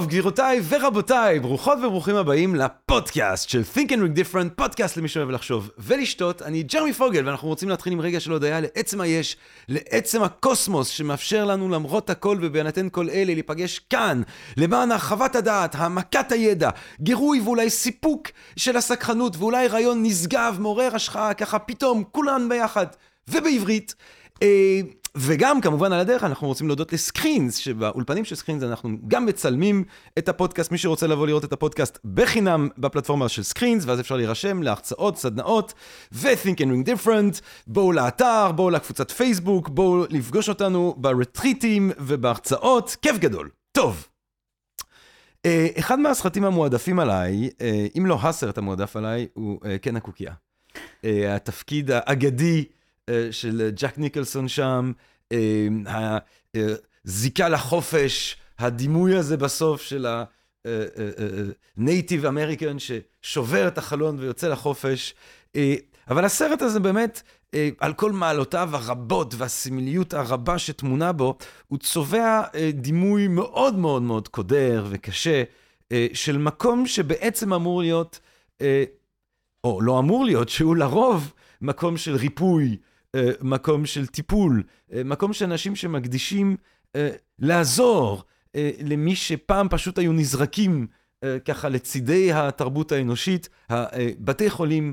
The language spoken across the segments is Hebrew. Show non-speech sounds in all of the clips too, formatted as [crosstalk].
טוב, גבירותיי ורבותיי, ברוכות וברוכים הבאים לפודקאסט של Think and Ring Different, פודקאסט למי שאוהב לחשוב ולשתות. אני ג'רמי פוגל, ואנחנו רוצים להתחיל עם רגע של הודיה לעצם היש, לעצם הקוסמוס שמאפשר לנו למרות הכל ובהינתן כל אלה להיפגש כאן, למען הרחבת הדעת, העמקת הידע, גירוי ואולי סיפוק של הסקרנות, ואולי רעיון נשגב, מעורר השראה, ככה פתאום, כולן ביחד, ובעברית. אה, וגם כמובן על הדרך אנחנו רוצים להודות לסקרינס, שבאולפנים של סקרינס אנחנו גם מצלמים את הפודקאסט, מי שרוצה לבוא לראות את הפודקאסט בחינם בפלטפורמה של סקרינס, ואז אפשר להירשם להרצאות, סדנאות, ו-think and drink different, בואו לאתר, בואו לקבוצת פייסבוק, בואו לפגוש אותנו ברטריטים ובהרצאות, כיף גדול. טוב. אה, אחד מהסרטים המועדפים עליי, אה, אם לא הסרט המועדף עליי, הוא כן הקוקייה. התפקיד האגדי. אה, של ג'ק ניקלסון שם, אה, הזיקה לחופש, הדימוי הזה בסוף של ה-Native American ששובר את החלון ויוצא לחופש. אה, אבל הסרט הזה באמת, על כל מעלותיו הרבות והסמליות הרבה שטמונה בו, הוא צובע דימוי מאוד מאוד מאוד קודר וקשה של מקום שבעצם אמור להיות, או לא אמור להיות, שהוא לרוב מקום של ריפוי, אה, מקום של טיפול, אה, מקום של אנשים שמקדישים אה, לעזור למי שפעם פשוט היו נזרקים ככה לצידי התרבות האנושית, בתי חולים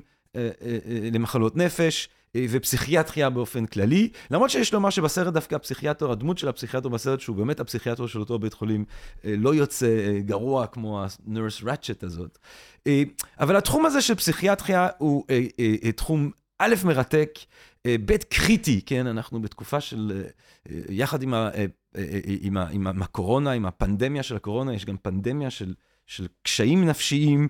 למחלות נפש. ופסיכיאטריה באופן כללי, למרות שיש לומר שבסרט דווקא הפסיכיאטר, הדמות של הפסיכיאטר בסרט, שהוא באמת הפסיכיאטר של אותו בית חולים, לא יוצא גרוע כמו ה-nurse ratchet הזאת. אבל התחום הזה של פסיכיאטריה הוא תחום א', מרתק, אה, ב', קריטי, כן? אנחנו בתקופה של, אה, יחד עם, ה, אה, עם, ה, עם הקורונה, עם הפנדמיה של הקורונה, יש גם פנדמיה של, של קשיים נפשיים.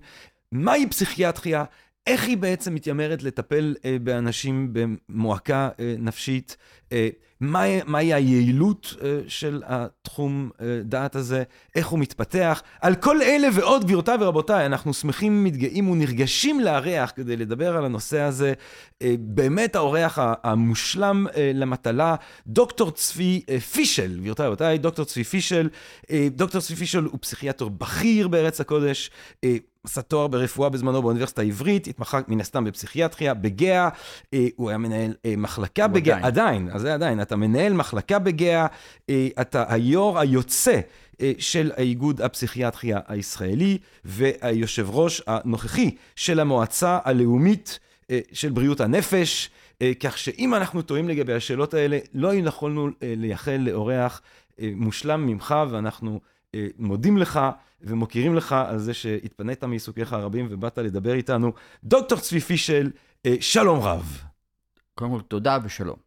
מהי פסיכיאטריה? איך היא בעצם מתיימרת לטפל אה, באנשים במועקה אה, נפשית? אה, מהי מה היעילות אה, של התחום אה, דעת הזה? איך הוא מתפתח? על כל אלה ועוד, גבירותיי ורבותיי, אנחנו שמחים, מתגאים ונרגשים לארח כדי לדבר על הנושא הזה. באמת האורח המושלם למטלה, דוקטור צבי פישל, גבירותיי ורבותיי, דוקטור צבי פישל. דוקטור צבי פישל הוא פסיכיאטר בכיר בארץ הקודש. עשה תואר ברפואה בזמנו באוניברסיטה העברית, התמחה מן הסתם בפסיכיאטריה, בגאה, אה, הוא היה מנהל מחלקה בגאה, עדיין, אז זה עדיין, אתה מנהל מחלקה בגאה, אה, אתה היו"ר היוצא. של האיגוד הפסיכיאטריה הישראלי והיושב ראש הנוכחי של המועצה הלאומית של בריאות הנפש, כך שאם אנחנו טועים לגבי השאלות האלה, לא יכולנו לייחל לאורח מושלם ממך, ואנחנו מודים לך ומוקירים לך על זה שהתפנית מעיסוקיך הרבים ובאת לדבר איתנו. דוקטור צבי פישל, אה, שלום רב. קודם כל, תודה ושלום.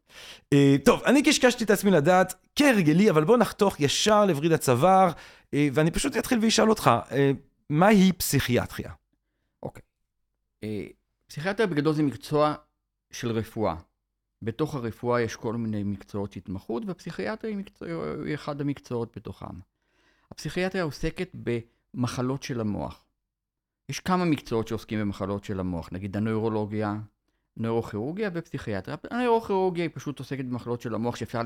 אה, טוב, אני קשקשתי את עצמי לדעת, כהרגלי, אבל בוא נחתוך ישר לווריד הצוואר, אה, ואני פשוט אתחיל ואשאל אותך, מהי פסיכיאטריה? אוקיי. פסיכיאטריה בגדול זה מקצוע של רפואה. בתוך הרפואה יש כל מיני מקצועות התמחות, והפסיכיאטריה היא, מקצוע, היא אחד המקצועות בתוכם. הפסיכיאטריה עוסקת במחלות של המוח. יש כמה מקצועות שעוסקים במחלות של המוח, נגיד הנוירולוגיה, נוירוכירורגיה ופסיכיאטריה. הנוירוכירורגיה היא פשוט עוסקת במחלות של המוח שאפשר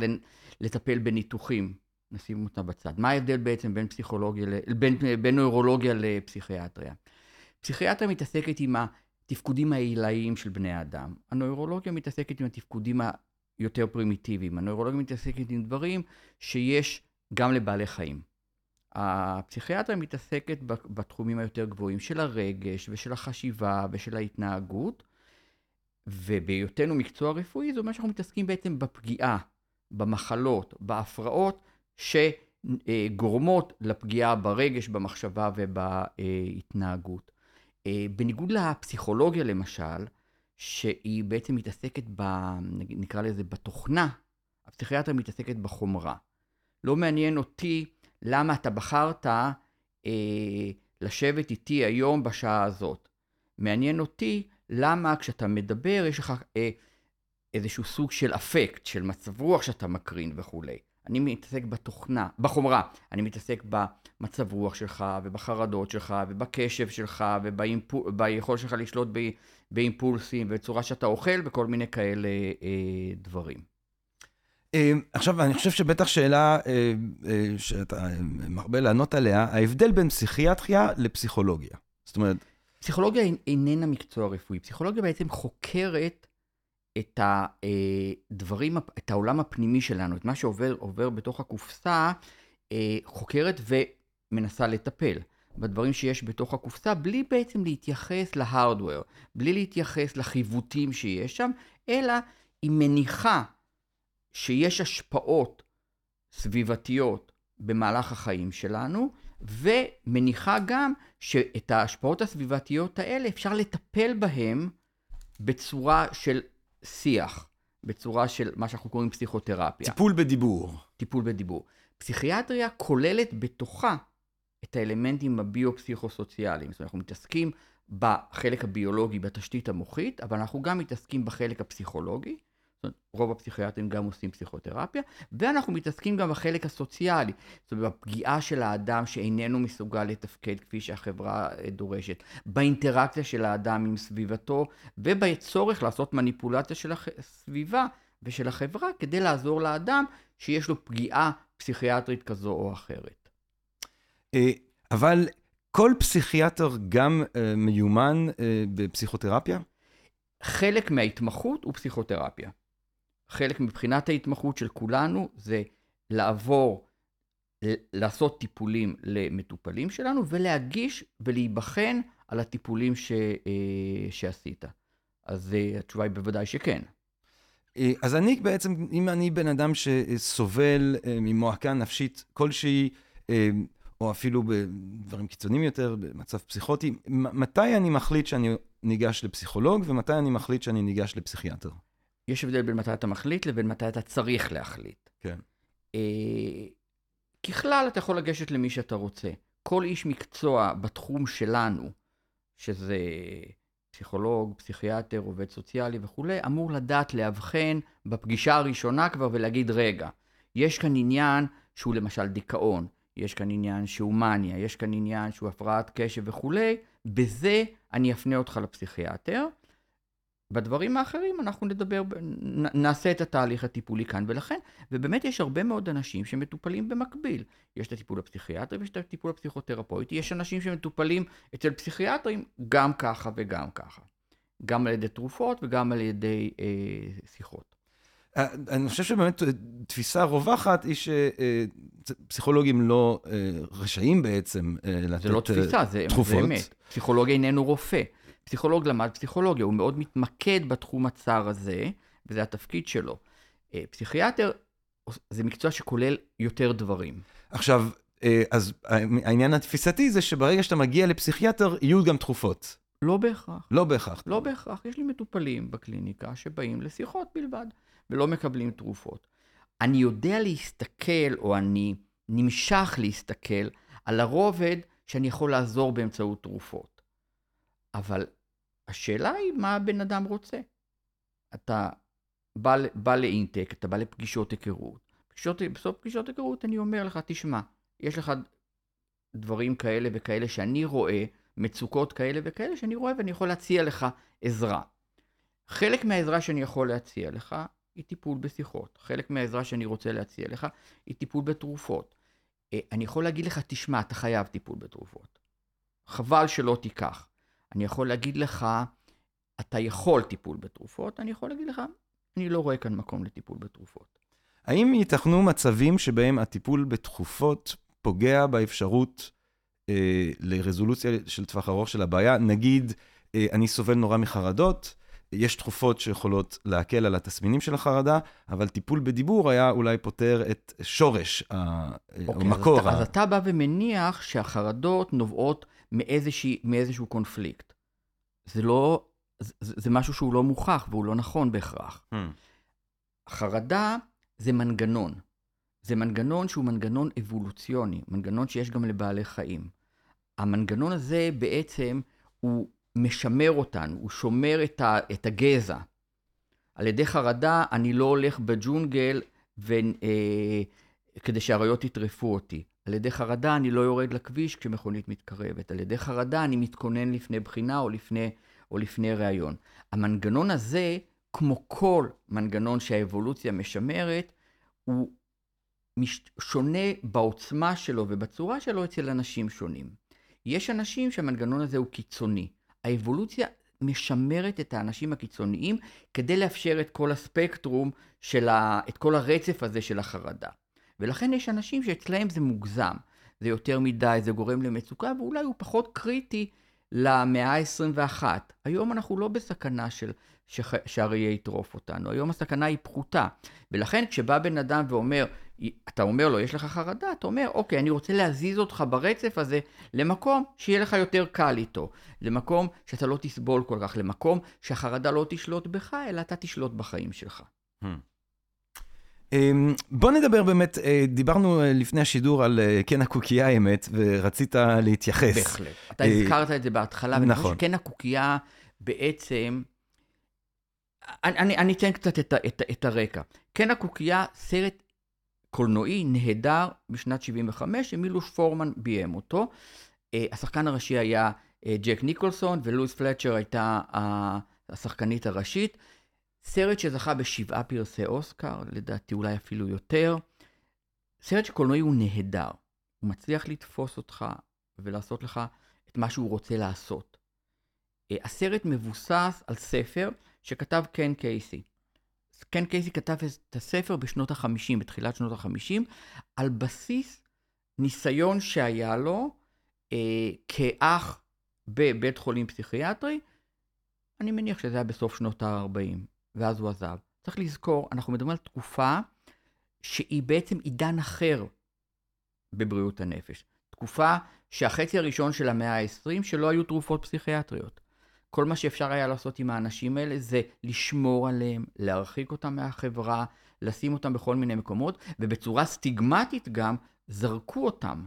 לטפל בניתוחים, נשים אותה בצד. מה ההבדל בעצם בין, פסיכולוגיה, בין, בין נוירולוגיה לפסיכיאטריה? פסיכיאטריה מתעסקת עם התפקודים העילאיים של בני האדם. הנוירולוגיה מתעסקת עם התפקודים היותר פרימיטיביים. הנוירולוגיה מתעסקת עם דברים שיש גם לבעלי חיים. הפסיכיאטריה מתעסקת בתחומים היותר גבוהים של הרגש ושל החשיבה ושל ההתנהגות, ובהיותנו מקצוע רפואי זה אומר שאנחנו מתעסקים בעצם בפגיעה, במחלות, בהפרעות שגורמות לפגיעה ברגש, במחשבה ובהתנהגות. בניגוד לפסיכולוגיה למשל, שהיא בעצם מתעסקת, ב, נקרא לזה, בתוכנה, הפסיכיאטריה מתעסקת בחומרה. לא מעניין אותי למה אתה בחרת אה, לשבת איתי היום בשעה הזאת. מעניין אותי למה כשאתה מדבר יש לך אה, איזשהו סוג של אפקט, של מצב רוח שאתה מקרין וכולי. אני מתעסק בתוכנה, בחומרה. אני מתעסק במצב רוח שלך, ובחרדות שלך, ובקשב שלך, וביכולת שלך לשלוט באימפולסים, ובצורה שאתה אוכל, וכל מיני כאלה אה, דברים. אה, עכשיו, אני חושב שבטח שאלה אה, אה, שאתה מרבה לענות עליה, ההבדל בין פסיכיאטריה לפסיכולוגיה. זאת אומרת... פסיכולוגיה איננה מקצוע רפואי. פסיכולוגיה בעצם חוקרת את הדברים, את העולם הפנימי שלנו, את מה שעובר בתוך הקופסה, חוקרת ומנסה לטפל בדברים שיש בתוך הקופסה, בלי בעצם להתייחס להארדוור, בלי להתייחס לחיווטים שיש שם, אלא היא מניחה שיש השפעות סביבתיות במהלך החיים שלנו, ומניחה גם שאת ההשפעות הסביבתיות האלה אפשר לטפל בהן בצורה של שיח, בצורה של מה שאנחנו קוראים פסיכותרפיה. טיפול בדיבור. טיפול בדיבור. פסיכיאטריה כוללת בתוכה את האלמנטים הביו-פסיכוסוציאליים. זאת אומרת, אנחנו מתעסקים בחלק הביולוגי, בתשתית המוחית, אבל אנחנו גם מתעסקים בחלק הפסיכולוגי. רוב הפסיכיאטרים גם עושים פסיכותרפיה, ואנחנו מתעסקים גם בחלק הסוציאלי, זאת אומרת, בפגיעה של האדם שאיננו מסוגל לתפקד כפי שהחברה אה, דורשת, באינטראקציה של האדם עם סביבתו, ובצורך לעשות מניפולציה של הסביבה ושל החברה כדי לעזור לאדם שיש לו פגיעה פסיכיאטרית כזו או אחרת. אה, אבל כל פסיכיאטר גם אה, מיומן בפסיכותרפיה? חלק מההתמחות הוא פסיכותרפיה. חלק מבחינת ההתמחות של כולנו זה לעבור, לעשות טיפולים למטופלים שלנו ולהגיש ולהיבחן על הטיפולים ש, אה, שעשית. אז אה, התשובה היא בוודאי שכן. אה, אז אני בעצם, אם אני בן אדם שסובל ממועקה נפשית כלשהי, או אפילו בדברים קיצוניים יותר, במצב פסיכוטי, מתי אני מחליט שאני ניגש לפסיכולוג ומתי אני מחליט שאני ניגש לפסיכיאטר? יש הבדל בין מתי אתה מחליט לבין מתי אתה צריך להחליט. כן. אה, ככלל, אתה יכול לגשת למי שאתה רוצה. כל איש מקצוע בתחום שלנו, שזה פסיכולוג, פסיכיאטר, עובד סוציאלי וכולי, אמור לדעת לאבחן בפגישה הראשונה כבר ולהגיד, רגע, יש כאן עניין שהוא למשל דיכאון, יש כאן עניין שהוא מניה, יש כאן עניין שהוא הפרעת קשב וכולי, בזה אני אפנה אותך לפסיכיאטר. בדברים האחרים אנחנו נדבר, נעשה את התהליך הטיפולי כאן ולכן, ובאמת יש הרבה מאוד אנשים שמטופלים במקביל. יש את הטיפול הפסיכיאטרי ויש את הטיפול הפסיכותרפויטי, יש אנשים שמטופלים אצל פסיכיאטרים גם ככה וגם ככה. גם על ידי תרופות וגם על ידי אה, שיחות. אה, אני חושב שבאמת אה, תפיסה רווחת היא שפסיכולוגים אה, לא רשאים בעצם לתת תרופות. זה לא תפיסה, זה, זה אמת. פסיכולוג איננו רופא. פסיכולוג למד פסיכולוגיה, הוא מאוד מתמקד בתחום הצר הזה, וזה התפקיד שלו. אה, פסיכיאטר זה מקצוע שכולל יותר דברים. עכשיו, אה, אז העניין התפיסתי זה שברגע שאתה מגיע לפסיכיאטר, יהיו גם תרופות. לא בהכרח. לא בהכרח. לא בהכרח. יש לי מטופלים בקליניקה שבאים לשיחות בלבד, ולא מקבלים תרופות. אני יודע להסתכל, או אני נמשך להסתכל, על הרובד שאני יכול לעזור באמצעות תרופות. אבל השאלה היא מה הבן אדם רוצה. אתה בא, בא לאינטק, אתה בא לפגישות היכרות. פגישות, בסוף פגישות היכרות אני אומר לך, תשמע, יש לך דברים כאלה וכאלה שאני רואה, מצוקות כאלה וכאלה שאני רואה ואני יכול להציע לך עזרה. חלק מהעזרה שאני יכול להציע לך היא טיפול בשיחות. חלק מהעזרה שאני רוצה להציע לך היא טיפול בתרופות. אה, אני יכול להגיד לך, תשמע, אתה חייב טיפול בתרופות. חבל שלא תיקח. אני יכול להגיד לך, אתה יכול טיפול בתרופות, אני יכול להגיד לך, אני לא רואה כאן מקום לטיפול בתרופות. האם ייתכנו מצבים שבהם הטיפול בתרופות פוגע באפשרות אה, לרזולוציה של טווח ארוך של הבעיה? נגיד, אה, אני סובל נורא מחרדות, יש תרופות שיכולות להקל על התסמינים של החרדה, אבל טיפול בדיבור היה אולי פותר את שורש אוקיי, המקור. אז, ה... אז אתה בא ומניח שהחרדות נובעות מאיזשה, מאיזשהו קונפליקט. זה לא, זה, זה משהו שהוא לא מוכח והוא לא נכון בהכרח. Hmm. חרדה זה מנגנון. זה מנגנון שהוא מנגנון אבולוציוני, מנגנון שיש גם לבעלי חיים. המנגנון הזה בעצם הוא משמר אותנו, הוא שומר את, ה, את הגזע. על ידי חרדה אני לא הולך בג'ונגל כדי שהאריות יטרפו אותי. על ידי חרדה אני לא יורד לכביש כשמכונית מתקרבת. על ידי חרדה אני מתכונן לפני בחינה או לפני, או לפני ראיון. המנגנון הזה, כמו כל מנגנון שהאבולוציה משמרת, הוא מש... שונה בעוצמה שלו ובצורה שלו אצל אנשים שונים. יש אנשים שהמנגנון הזה הוא קיצוני. האבולוציה משמרת את האנשים הקיצוניים כדי לאפשר את כל הספקטרום של ה... את כל הרצף הזה של החרדה. ולכן יש אנשים שאצלהם זה מוגזם, זה יותר מדי, זה גורם למצוקה, ואולי הוא פחות קריטי למאה ה-21. היום אנחנו לא בסכנה של שח... שאריה יטרוף אותנו, היום הסכנה היא פחותה. ולכן כשבא בן אדם ואומר, אתה אומר לו, יש לך חרדה, אתה אומר, אוקיי, אני רוצה להזיז אותך ברצף הזה למקום שיהיה לך יותר קל איתו, למקום שאתה לא תסבול כל כך, למקום שהחרדה לא תשלוט בך, אלא אתה תשלוט בחיים שלך. Hmm. אמ, בוא נדבר באמת, אה, דיברנו אה, לפני השידור על אה, קן הקוקייה האמת, ורצית להתייחס. בהחלט. אתה הזכרת את זה בהתחלה, ואני חושב שקן הקוקייה בעצם, אני, אני, אני אתן קצת את, את, את הרקע. קן הקוקייה, סרט קולנועי נהדר בשנת 75, שמילוש פורמן ביים אותו. השחקן הראשי היה ג'ק ניקולסון, ולואיס פלצ'ר הייתה השחקנית הראשית. סרט שזכה בשבעה פרסי אוסקר, לדעתי אולי אפילו יותר. סרט שקולנועי הוא נהדר. הוא מצליח לתפוס אותך ולעשות לך את מה שהוא רוצה לעשות. אה, הסרט מבוסס על ספר שכתב קן קייסי. קן קייסי כתב את הספר בשנות ה-50, בתחילת שנות ה-50, על בסיס ניסיון שהיה לו אה, כאח בבית חולים פסיכיאטרי, אני מניח שזה היה בסוף שנות ה-40. ואז הוא עזב. צריך לזכור, אנחנו מדברים על תקופה שהיא בעצם עידן אחר בבריאות הנפש. תקופה שהחצי הראשון של המאה ה-20, שלא היו תרופות פסיכיאטריות. כל מה שאפשר היה לעשות עם האנשים האלה זה לשמור עליהם, להרחיק אותם מהחברה, לשים אותם בכל מיני מקומות, ובצורה סטיגמטית גם זרקו אותם.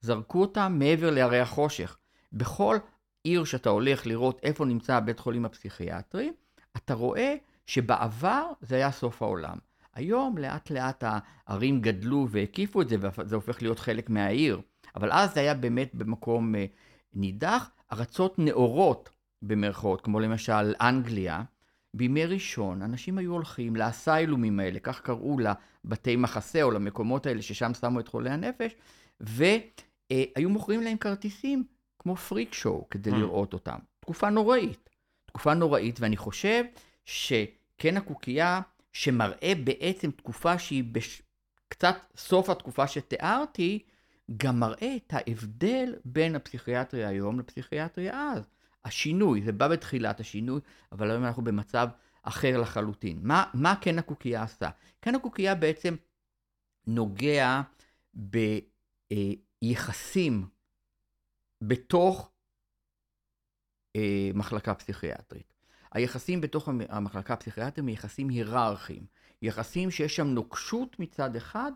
זרקו אותם מעבר להרי החושך. בכל עיר שאתה הולך לראות איפה נמצא הבית חולים הפסיכיאטרי, אתה רואה שבעבר זה היה סוף העולם. היום לאט לאט הערים גדלו והקיפו את זה, וזה הופך להיות חלק מהעיר. אבל אז זה היה באמת במקום אה, נידח. ארצות נאורות, במרכאות, כמו למשל אנגליה, בימי ראשון אנשים היו הולכים לאסיילומים האלה, כך קראו לבתי מחסה או למקומות האלה ששם שמו את חולי הנפש, והיו מוכרים להם כרטיסים כמו פריק שואו כדי mm. לראות אותם. תקופה נוראית. תקופה נוראית, ואני חושב שכן הקוקייה, שמראה בעצם תקופה שהיא בש... קצת סוף התקופה שתיארתי, גם מראה את ההבדל בין הפסיכיאטריה היום לפסיכיאטריה אז. השינוי, זה בא בתחילת השינוי, אבל היום אנחנו במצב אחר לחלוטין. מה, מה כן הקוקייה עשה? כן הקוקייה בעצם נוגע ביחסים בתוך אה, מחלקה פסיכיאטרית. היחסים בתוך המחלקה הפסיכיאטרית הם יחסים היררכיים. יחסים שיש שם נוקשות מצד אחד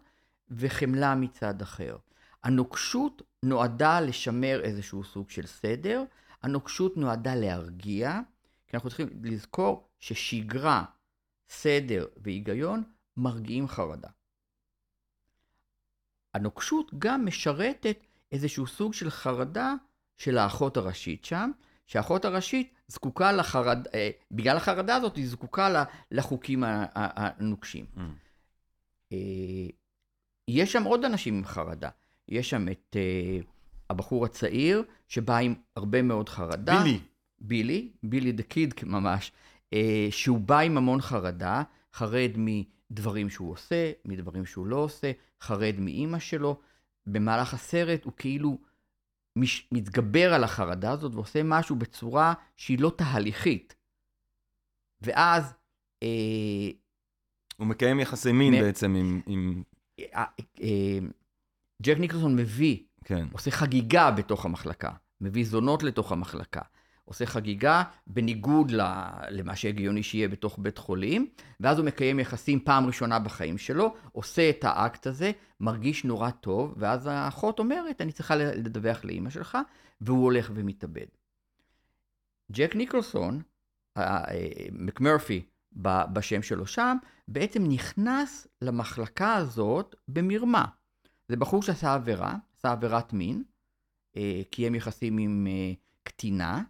וחמלה מצד אחר. הנוקשות נועדה לשמר איזשהו סוג של סדר, הנוקשות נועדה להרגיע, כי אנחנו צריכים לזכור ששגרה, סדר והיגיון מרגיעים חרדה. הנוקשות גם משרתת איזשהו סוג של חרדה של האחות הראשית שם, שהאחות הראשית זקוקה לחרד... אה, בגלל החרדה הזאת, היא זקוקה לחוקים הנוקשים. Mm. אה, יש שם עוד אנשים עם חרדה. יש שם את אה, הבחור הצעיר, שבא עם הרבה מאוד חרדה. בילי. בילי, בילי דה קיד ממש, שהוא בא עם המון חרדה, חרד מדברים שהוא עושה, מדברים שהוא לא עושה, חרד מאימא שלו. במהלך הסרט הוא כאילו... מתגבר על החרדה הזאת ועושה משהו בצורה שהיא לא תהליכית. ואז... אה, הוא מקיים יחסי מין מ... בעצם עם... עם... אה, אה, ג'ק ניקלסון מביא, כן. עושה חגיגה בתוך המחלקה, מביא זונות לתוך המחלקה. עושה חגיגה בניגוד למה שהגיוני שיהיה בתוך בית חולים, ואז הוא מקיים יחסים פעם ראשונה בחיים שלו, עושה את האקט הזה, מרגיש נורא טוב, ואז האחות אומרת, אני צריכה לדווח לאימא שלך, והוא הולך ומתאבד. ג'ק ניקולסון, מקמרפי, בשם שלו שם, בעצם נכנס למחלקה הזאת במרמה. זה בחור שעשה עבירה, עשה עבירת מין, אה, קיים יחסים עם אה, קטינה,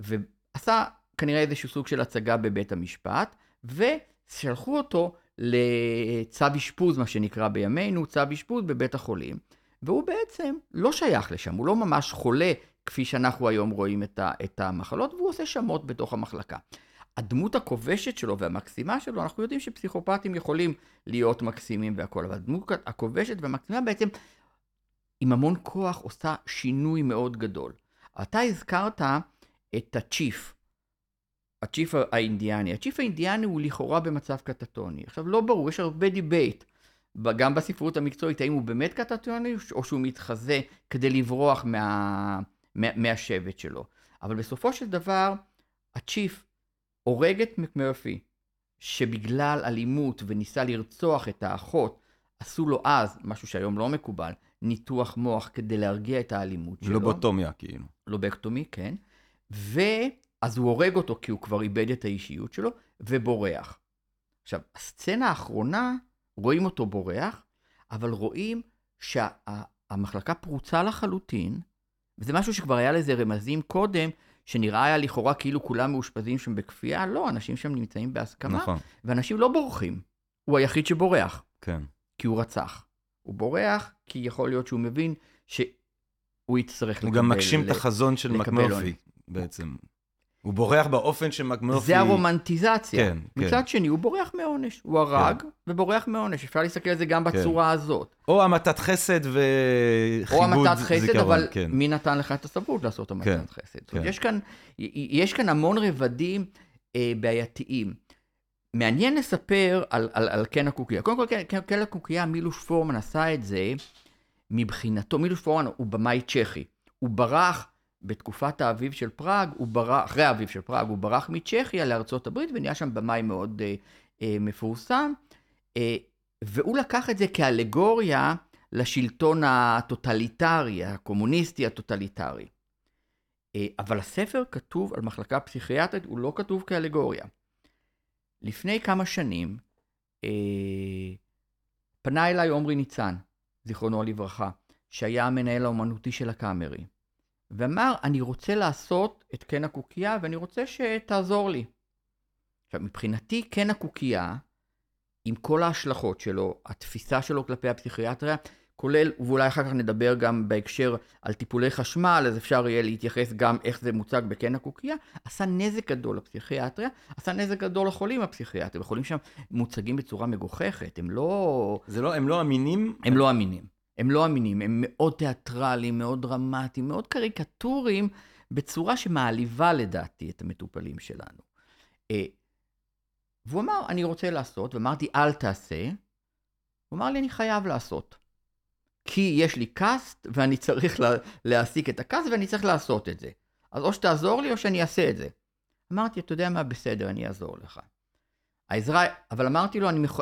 ועשה כנראה איזשהו סוג של הצגה בבית המשפט, ושלחו אותו לצו אשפוז, מה שנקרא בימינו, צו אשפוז בבית החולים. והוא בעצם לא שייך לשם, הוא לא ממש חולה, כפי שאנחנו היום רואים את המחלות, והוא עושה שמות בתוך המחלקה. הדמות הכובשת שלו והמקסימה שלו, אנחנו יודעים שפסיכופטים יכולים להיות מקסימים והכול, אבל הדמות הכובשת והמקסימה בעצם, עם המון כוח, עושה שינוי מאוד גדול. אתה הזכרת את ה chief, ה chief האינדיאני. ה chief האינדיאני הוא לכאורה במצב קטטוני. עכשיו, לא ברור, יש הרבה debate, גם בספרות המקצועית, האם הוא באמת קטטוני, או שהוא מתחזה כדי לברוח מה, מה, מהשבט שלו. אבל בסופו של דבר, הצ'יף הורג את מקמרפי, שבגלל אלימות וניסה לרצוח את האחות, עשו לו אז, משהו שהיום לא מקובל, ניתוח מוח כדי להרגיע את האלימות שלו. לובוטומיה, כאילו. לובקטומי, כן. ואז הוא הורג אותו כי הוא כבר איבד את האישיות שלו, ובורח. עכשיו, הסצנה האחרונה, רואים אותו בורח, אבל רואים שהמחלקה שה- פרוצה לחלוטין, וזה משהו שכבר היה לזה רמזים קודם, שנראה היה לכאורה כאילו כולם מאושפזים שם בכפייה, לא, אנשים שם נמצאים בהסכמה, נכון. ואנשים לא בורחים. הוא היחיד שבורח. כן. כי הוא רצח. הוא בורח כי יכול להיות שהוא מבין שהוא יצטרך לקבל... הוא גם מגשים את החזון של מקמרפי, בעצם. הוא בורח באופן שמקמרפי... זה הרומנטיזציה. כן, כן. מצד שני, הוא בורח מעונש. הוא הרג כן. ובורח מעונש. אפשר להסתכל על זה גם כן. בצורה הזאת. או המתת חסד וחיבוד זיכרון. או המתת חסד, זיכרון, אבל כן. מי נתן לך את הסמכות לעשות המתת כן, חסד? כן. יש, כאן, יש כאן המון רבדים אה, בעייתיים. מעניין לספר על, על, על קן הקוקייה. קודם כל, קן, קן הקוקייה, מילוש פורמן עשה את זה מבחינתו. מילוש פורמן הוא במאי צ'כי. הוא ברח בתקופת האביב של פראג, הוא ברח, אחרי האביב של פראג, הוא ברח מצ'כיה לארצות הברית ונהיה שם במאי מאוד אה, אה, מפורסם. אה, והוא לקח את זה כאלגוריה לשלטון הטוטליטרי, הקומוניסטי הטוטליטרי. אה, אבל הספר כתוב על מחלקה פסיכיאטרית, הוא לא כתוב כאלגוריה. לפני כמה שנים אה, פנה אליי עומרי ניצן, זיכרונו לברכה, שהיה המנהל האומנותי של הקאמרי, ואמר, אני רוצה לעשות את קן הקוקייה ואני רוצה שתעזור לי. עכשיו, מבחינתי, קן הקוקייה, עם כל ההשלכות שלו, התפיסה שלו כלפי הפסיכיאטריה, כולל, ואולי אחר כך נדבר גם בהקשר על טיפולי חשמל, אז אפשר יהיה להתייחס גם איך זה מוצג בקן הקוקייה, עשה נזק גדול לפסיכיאטריה, עשה נזק גדול לחולים הפסיכיאטריים. החולים שם מוצגים בצורה מגוחכת, הם לא... זה לא, הם לא אמינים? הם לא אמינים. הם לא אמינים, הם מאוד תיאטרליים, מאוד דרמטיים, מאוד קריקטוריים, בצורה שמעליבה לדעתי את המטופלים שלנו. אה, והוא אמר, אני רוצה לעשות, ואמרתי, אל תעשה. הוא אמר לי, אני חייב לעשות. כי יש לי cast ואני צריך לה, להעסיק את ה cast ואני צריך לעשות את זה. אז או שתעזור לי או שאני אעשה את זה. אמרתי, אתה יודע מה, בסדר, אני אעזור לך. העזרה, אבל אמרתי לו, אני מח...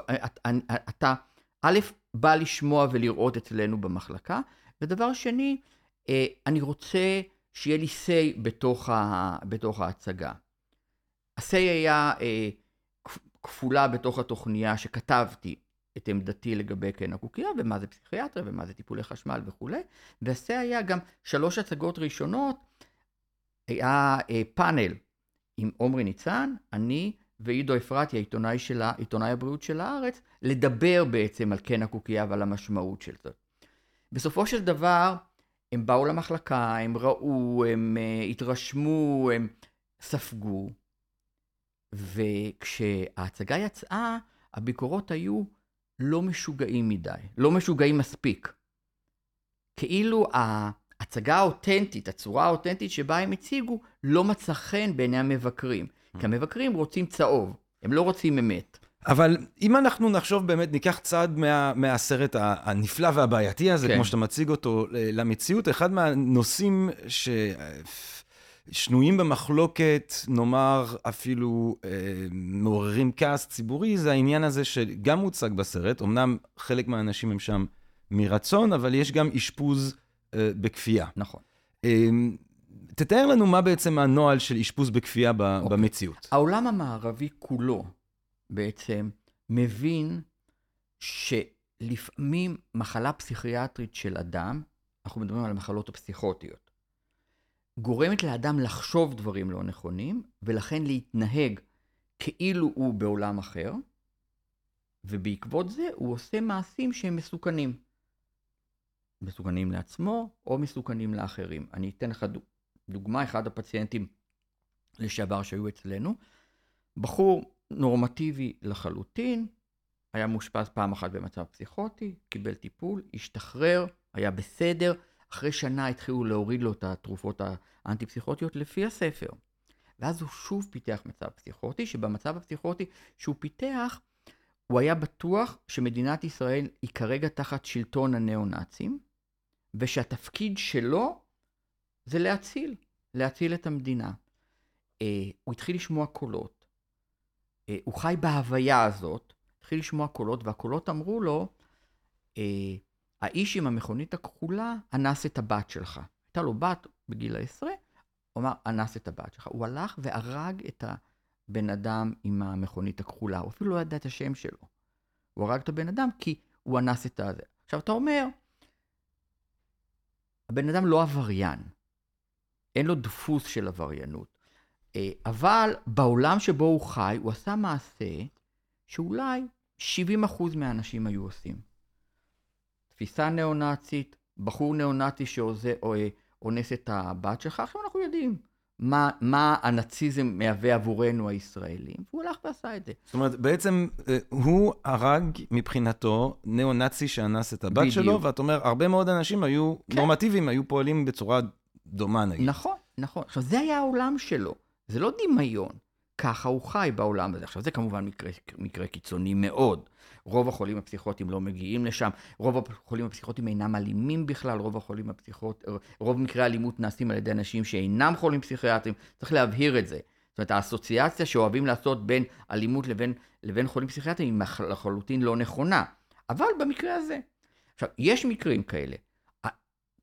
אתה, א', בא לשמוע ולראות אצלנו במחלקה, ודבר שני, אה, אני רוצה שיהיה לי say בתוך, ה... בתוך ההצגה. ה-say היה אה, כפולה בתוך התוכניה שכתבתי את עמדתי לגבי קן הקוקייה, ומה זה פסיכיאטריה, ומה זה טיפולי חשמל וכולי. וזה היה גם שלוש הצגות ראשונות, היה אה, פאנל עם עומרי ניצן, אני ועידו אפרתי, העיתונאי, שלה, עיתונאי הבריאות של הארץ, לדבר בעצם על קן הקוקייה ועל המשמעות של זה. בסופו של דבר, הם באו למחלקה, הם ראו, הם uh, התרשמו, הם ספגו, וכשההצגה יצאה, הביקורות היו לא משוגעים מדי, לא משוגעים מספיק. כאילו ההצגה האותנטית, הצורה האותנטית שבה הם הציגו, לא מצא חן בעיני המבקרים. כי המבקרים רוצים צהוב, הם לא רוצים אמת. אבל אם אנחנו נחשוב באמת, ניקח צעד מה, מהסרט הנפלא והבעייתי הזה, כן. כמו שאתה מציג אותו, למציאות, אחד מהנושאים ש... שנויים במחלוקת, נאמר אפילו אה, מעוררים כעס ציבורי, זה העניין הזה שגם מוצג בסרט, אמנם חלק מהאנשים הם שם מרצון, אבל יש גם אשפוז אה, בכפייה. נכון. אה, תתאר לנו מה בעצם הנוהל של אשפוז בכפייה ב- אוקיי. במציאות. העולם המערבי כולו בעצם מבין שלפעמים מחלה פסיכיאטרית של אדם, אנחנו מדברים על המחלות הפסיכוטיות, גורמת לאדם לחשוב דברים לא נכונים, ולכן להתנהג כאילו הוא בעולם אחר, ובעקבות זה הוא עושה מעשים שהם מסוכנים. מסוכנים לעצמו או מסוכנים לאחרים. אני אתן לך דוג- דוגמה, אחד הפציינטים לשעבר שהיו אצלנו, בחור נורמטיבי לחלוטין, היה מאושפז פעם אחת במצב פסיכוטי, קיבל טיפול, השתחרר, היה בסדר, אחרי שנה התחילו להוריד לו את התרופות האנטי-פסיכוטיות לפי הספר. ואז הוא שוב פיתח מצב פסיכוטי, שבמצב הפסיכוטי שהוא פיתח, הוא היה בטוח שמדינת ישראל היא כרגע תחת שלטון הניאו-נאצים, ושהתפקיד שלו זה להציל, להציל את המדינה. אה, הוא התחיל לשמוע קולות. אה, הוא חי בהוויה הזאת, התחיל לשמוע קולות, והקולות אמרו לו, אה, האיש עם המכונית הכחולה אנס את הבת שלך. הייתה לו בת בגיל העשרה, הוא אמר, אנס את הבת שלך. הוא הלך והרג את הבן אדם עם המכונית הכחולה, הוא אפילו לא ידע את השם שלו. הוא הרג את הבן אדם כי הוא אנס את הזה. עכשיו, אתה אומר, הבן אדם לא עבריין, אין לו דפוס של עבריינות, אה, אבל בעולם שבו הוא חי, הוא עשה מעשה שאולי 70% מהאנשים היו עושים. תפיסה ניאו-נאצית, בחור ניאו-נאצי שאונס את הבת שלך, עכשיו אנחנו יודעים מה, מה הנאציזם מהווה עבורנו הישראלים, והוא הלך ועשה את זה. זאת אומרת, בעצם אה, הוא הרג מבחינתו ניאו-נאצי שאנס את הבת בדיוק. שלו, ואת אומר, הרבה מאוד אנשים היו כן. נורמטיביים, היו פועלים בצורה דומה נגיד. נכון, נכון. עכשיו, זה היה העולם שלו, זה לא דמיון. ככה הוא חי בעולם הזה. עכשיו, זה כמובן מקרה, מקרה קיצוני מאוד. רוב החולים הפסיכוטיים לא מגיעים לשם, רוב החולים הפסיכוטיים אינם אלימים בכלל, רוב החולים הפסיכוט... רוב מקרי האלימות נעשים על ידי אנשים שאינם חולים פסיכיאטריים, צריך להבהיר את זה. זאת אומרת, האסוציאציה שאוהבים לעשות בין אלימות לבין, לבין חולים פסיכיאטריים היא לחלוטין לא נכונה. אבל במקרה הזה. עכשיו, יש מקרים כאלה.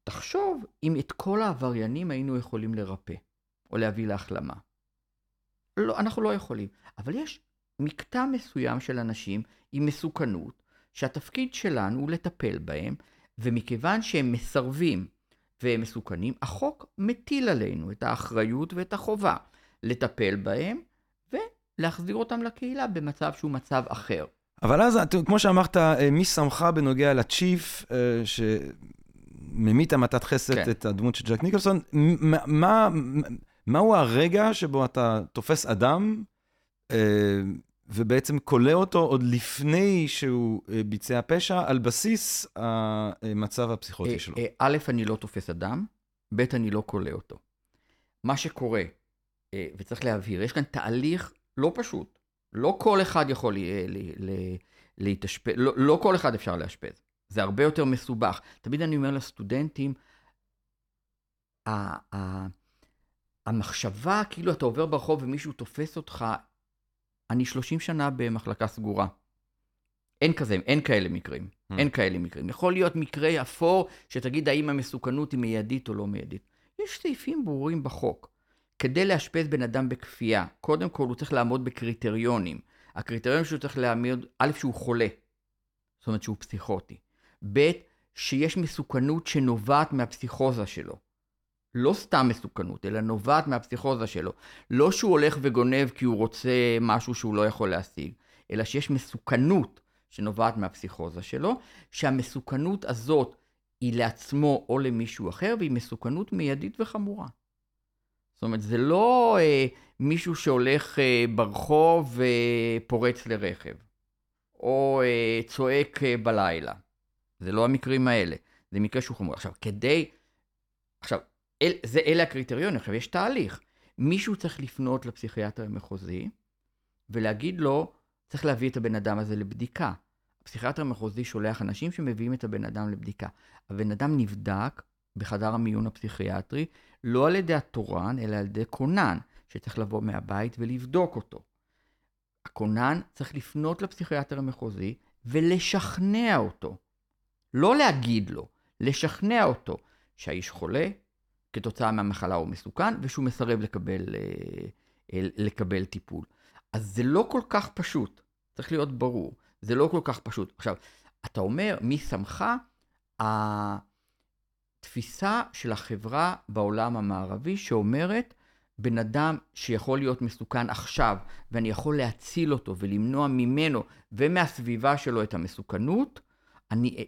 תחשוב אם את כל העבריינים היינו יכולים לרפא, או להביא להחלמה. לא, אנחנו לא יכולים. אבל יש מקטע מסוים של אנשים עם מסוכנות, שהתפקיד שלנו הוא לטפל בהם, ומכיוון שהם מסרבים והם מסוכנים, החוק מטיל עלינו את האחריות ואת החובה לטפל בהם ולהחזיר אותם לקהילה במצב שהוא מצב אחר. אבל אז, כמו שאמרת, אה, מי שמך בנוגע לצ'יף, אה, שממית המתת חסד כן. את הדמות של ג'ק ניקולסון, מה- מה, מהו הרגע שבו אתה תופס אדם, אה, ובעצם כולא אותו עוד לפני שהוא אה, ביצע פשע, על בסיס המצב הפסיכוטי אה, שלו? אה, א', אני לא תופס אדם, ב', אני לא כולא אותו. מה שקורה, אה, וצריך להבהיר, יש כאן תהליך לא פשוט. לא כל אחד יכול להתאשפז, לא, לא כל אחד אפשר לאשפז. זה הרבה יותר מסובך. תמיד אני אומר לסטודנטים, ה- ה- המחשבה כאילו אתה עובר ברחוב ומישהו תופס אותך, אני 30 שנה במחלקה סגורה. אין כזה, אין כאלה מקרים. Mm. אין כאלה מקרים. יכול להיות מקרה אפור שתגיד האם המסוכנות היא מיידית או לא מיידית. יש סעיפים ברורים בחוק. כדי לאשפז בן אדם בכפייה, קודם כל הוא צריך לעמוד בקריטריונים. הקריטריון שהוא צריך לעמוד, א', שהוא חולה. זאת אומרת שהוא פסיכוטי. ב', שיש מסוכנות שנובעת מהפסיכוזה שלו. לא סתם מסוכנות, אלא נובעת מהפסיכוזה שלו. לא שהוא הולך וגונב כי הוא רוצה משהו שהוא לא יכול להשיג, אלא שיש מסוכנות שנובעת מהפסיכוזה שלו, שהמסוכנות הזאת היא לעצמו או למישהו אחר, והיא מסוכנות מיידית וחמורה. זאת אומרת, זה לא אה, מישהו שהולך אה, ברחוב ופורץ לרכב, או אה, צועק אה, בלילה. זה לא המקרים האלה, זה מקרה שהוא חמור. עכשיו, כדי... עכשיו, אל, זה, אלה הקריטריונים, עכשיו יש תהליך. מישהו צריך לפנות לפסיכיאטר המחוזי ולהגיד לו, צריך להביא את הבן אדם הזה לבדיקה. הפסיכיאטר המחוזי שולח אנשים שמביאים את הבן אדם לבדיקה. הבן אדם נבדק בחדר המיון הפסיכיאטרי, לא על ידי התורן, אלא על ידי כונן, שצריך לבוא מהבית ולבדוק אותו. הכונן צריך לפנות לפסיכיאטר המחוזי ולשכנע אותו. לא להגיד לו, לשכנע אותו שהאיש חולה, כתוצאה מהמחלה הוא מסוכן, ושהוא מסרב לקבל, אה, אה, לקבל טיפול. אז זה לא כל כך פשוט, צריך להיות ברור, זה לא כל כך פשוט. עכשיו, אתה אומר, מי שמך? התפיסה של החברה בעולם המערבי שאומרת, בן אדם שיכול להיות מסוכן עכשיו, ואני יכול להציל אותו ולמנוע ממנו ומהסביבה שלו את המסוכנות, אני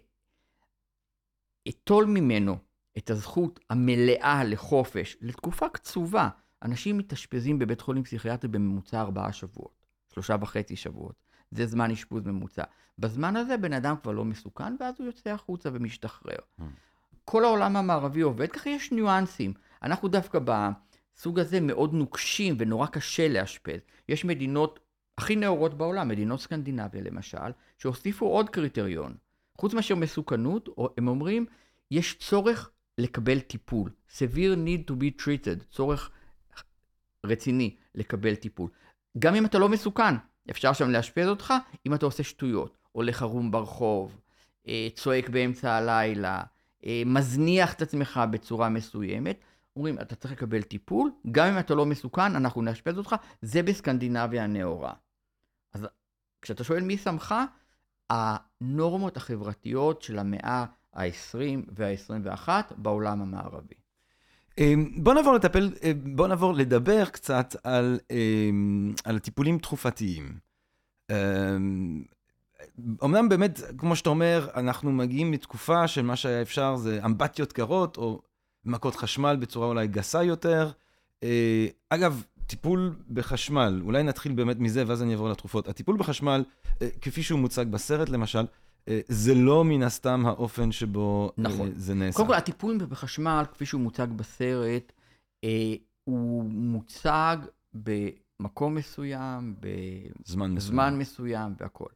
אטול ממנו את הזכות המלאה לחופש לתקופה קצובה. אנשים מתאשפזים בבית חולים פסיכיאטרי בממוצע ארבעה שבועות, שלושה וחצי שבועות. זה זמן אשפוז ממוצע. בזמן הזה בן אדם כבר לא מסוכן, ואז הוא יוצא החוצה ומשתחרר. Mm. כל העולם המערבי עובד, ככה יש ניואנסים. אנחנו דווקא בסוג הזה מאוד נוקשים ונורא קשה לאשפז. יש מדינות הכי נאורות בעולם, מדינות סקנדינביה למשל, שהוסיפו עוד קריטריון. חוץ מאשר מסוכנות, הם אומרים, יש צורך לקבל טיפול. severe need to be treated, צורך רציני לקבל טיפול. גם אם אתה לא מסוכן, אפשר שם לאשפז אותך אם אתה עושה שטויות, הולך ערום ברחוב, אה, צועק באמצע הלילה, אה, מזניח את עצמך בצורה מסוימת. אומרים, אתה צריך לקבל טיפול, גם אם אתה לא מסוכן, אנחנו נאשפז אותך, זה בסקנדינביה הנאורה. אז כשאתה שואל מי שמך, הנורמות החברתיות של המאה ה-20 וה-21 בעולם המערבי. אמ, בוא נעבור לטפל, אה, בוא נעבור לדבר קצת על, אמ, על טיפולים תחופתיים. אמנם אמ, באמת, כמו שאתה אומר, אנחנו מגיעים מתקופה של מה שהיה אפשר זה אמבטיות קרות, או מכות חשמל בצורה אולי גסה יותר. אה, אגב, טיפול בחשמל, אולי נתחיל באמת מזה ואז אני אעבור לתרופות. הטיפול בחשמל, אה, כפי שהוא מוצג בסרט למשל, אה, זה לא מן הסתם האופן שבו אה, נכון. זה נעשה. קודם כל, הטיפול בחשמל, כפי שהוא מוצג בסרט, הוא מוצג במקום מסוים, בזמן מסוים, מסוים והכול.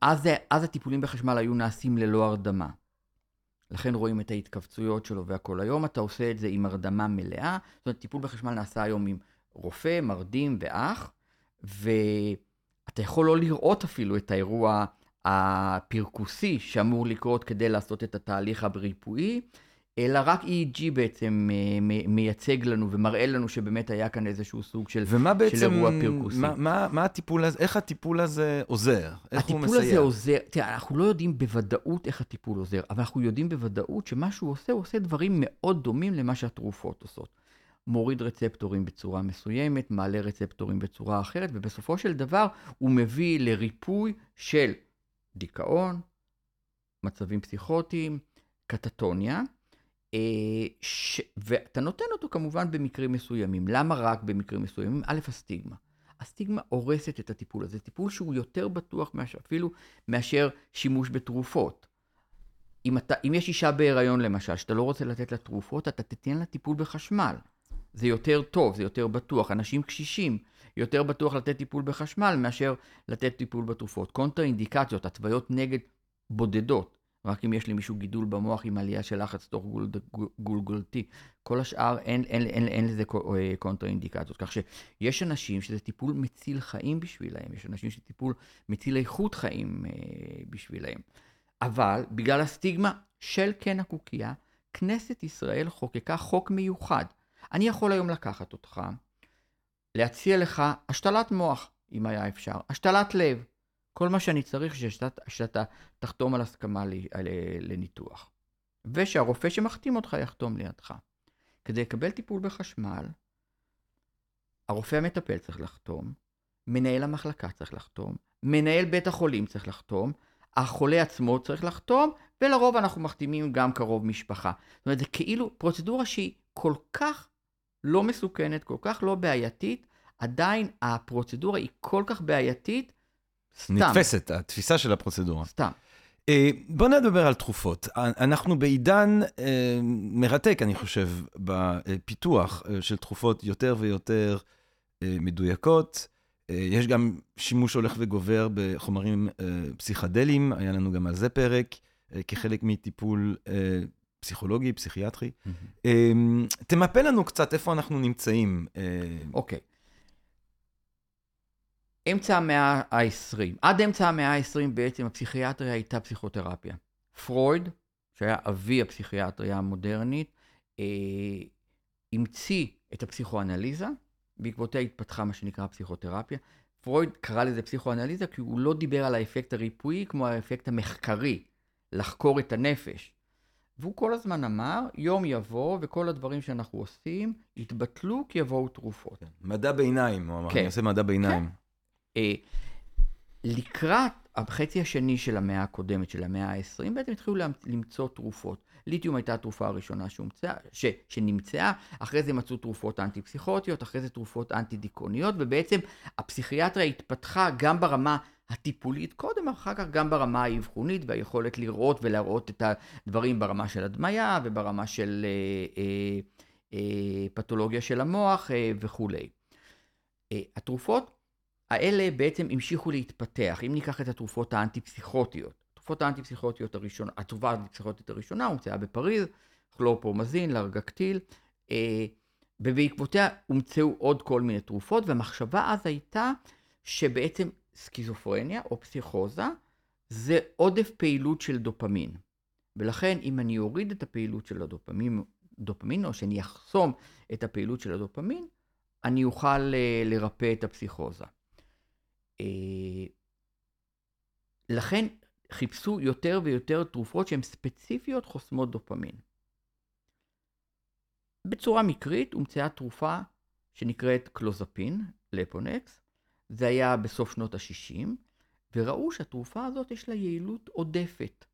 אז, אז הטיפולים בחשמל היו נעשים ללא הרדמה. לכן רואים את ההתכווצויות שלו והכל. היום אתה עושה את זה עם הרדמה מלאה. זאת אומרת, טיפול בחשמל נעשה היום עם רופא, מרדים ואח, ואתה יכול לא לראות אפילו את האירוע הפרכוסי שאמור לקרות כדי לעשות את התהליך הריפואי, אלא רק EEG בעצם אה, מייצג לנו ומראה לנו שבאמת היה כאן איזשהו סוג של, בעצם, של אירוע פרכוסי. מה, מה, מה הטיפול הזה, איך הטיפול הזה עוזר? איך הוא מסייע? הטיפול הזה עוזר, תראה, אנחנו לא יודעים בוודאות איך הטיפול עוזר, אבל אנחנו יודעים בוודאות שמה שהוא עושה, הוא עושה דברים מאוד דומים למה שהתרופות עושות. מוריד רצפטורים בצורה מסוימת, מעלה רצפטורים בצורה אחרת, ובסופו של דבר הוא מביא לריפוי של דיכאון, מצבים פסיכוטיים, קטטוניה. אה, ש... ואתה נותן אותו כמובן במקרים מסוימים. למה רק במקרים מסוימים? א', הסטיגמה. הסטיגמה הורסת את הטיפול הזה. טיפול שהוא יותר בטוח מאשר, אפילו מאשר שימוש בתרופות. אם, אתה, אם יש אישה בהיריון למשל, שאתה לא רוצה לתת לה תרופות, אתה תתן לה טיפול בחשמל. זה יותר טוב, זה יותר בטוח. אנשים קשישים, יותר בטוח לתת טיפול בחשמל מאשר לתת טיפול בתרופות. קונטר אינדיקציות, התוויות נגד בודדות. רק אם יש למישהו גידול במוח עם עלייה של לחץ תוך גולגולתי. כל השאר אין, אין, אין, אין לזה קונטרה אינדיקציות. כך שיש אנשים שזה טיפול מציל חיים בשבילהם, יש אנשים שזה טיפול מציל איכות חיים אה, בשבילהם. אבל בגלל הסטיגמה של קן הקוקייה, כנסת ישראל חוקקה חוק מיוחד. אני יכול היום לקחת אותך, להציע לך השתלת מוח, אם היה אפשר, השתלת לב, כל מה שאני צריך שאתה, שאתה תחתום על הסכמה לניתוח. ושהרופא שמחתים אותך יחתום לידך. כדי לקבל טיפול בחשמל, הרופא המטפל צריך לחתום, מנהל המחלקה צריך לחתום, מנהל בית החולים צריך לחתום, החולה עצמו צריך לחתום, ולרוב אנחנו מחתימים גם קרוב משפחה. זאת אומרת, זה כאילו פרוצדורה שהיא כל כך לא מסוכנת, כל כך לא בעייתית, עדיין הפרוצדורה היא כל כך בעייתית, סתם. נתפסת, התפיסה של הפרוצדורה. סתם. אה, בוא נדבר על תרופות. אנחנו בעידן אה, מרתק, אני חושב, בפיתוח אה, של תרופות יותר ויותר מדויקות. יש גם שימוש הולך וגובר בחומרים פסיכדליים, היה לנו גם על זה פרק, כחלק מטיפול פסיכולוגי, פסיכיאטרי. Mm-hmm. תמפה לנו קצת איפה אנחנו נמצאים. אוקיי. Okay. אמצע המאה ה-20. עד אמצע המאה ה-20 בעצם הפסיכיאטריה הייתה פסיכותרפיה. פרויד, שהיה אבי הפסיכיאטריה המודרנית, אה, המציא את הפסיכואנליזה, בעקבותיה התפתחה מה שנקרא פסיכותרפיה. פרויד קרא לזה פסיכואנליזה כי הוא לא דיבר על האפקט הריפואי כמו האפקט המחקרי, לחקור את הנפש. והוא כל הזמן אמר, יום יבוא וכל הדברים שאנחנו עושים יתבטלו כי יבואו תרופות. מדע ביניים, הוא אמר, כן. אני עושה מדע ביניים. אה, לקראת החצי השני של המאה הקודמת, של המאה ה-20, בעצם התחילו למצוא תרופות. ליתיום הייתה התרופה הראשונה שהומצאה, ש, שנמצאה, אחרי זה מצאו תרופות אנטי-פסיכוטיות, אחרי זה תרופות אנטי-דיכאוניות, ובעצם הפסיכיאטריה התפתחה גם ברמה הטיפולית קודם, אחר כך גם ברמה האבחונית, והיכולת לראות ולהראות את הדברים ברמה של הדמיה וברמה של אה, אה, אה, פתולוגיה של המוח אה, וכולי. אה, התרופות האלה בעצם המשיכו להתפתח. אם ניקח את התרופות האנטי-פסיכוטיות, התרופות האנטי-פסיכוטיות הראשונות, התרופה האנטי-פסיכוטית הראשונה הומצאה בפריז, כלורפרומזין, לארגקטיל, אה, ובעקבותיה הומצאו עוד כל מיני תרופות, והמחשבה אז הייתה שבעצם סכיזופרניה או פסיכוזה זה עודף פעילות של דופמין. ולכן אם אני אוריד את הפעילות של הדופמין, דופמין, או שאני אחסום את הפעילות של הדופמין, אני אוכל אה, לרפא את הפסיכוזה. אה, לכן חיפשו יותר ויותר תרופות שהן ספציפיות חוסמות דופמין. בצורה מקרית הומצאה תרופה שנקראת קלוזפין, לפונקס, זה היה בסוף שנות ה-60, וראו שהתרופה הזאת יש לה יעילות עודפת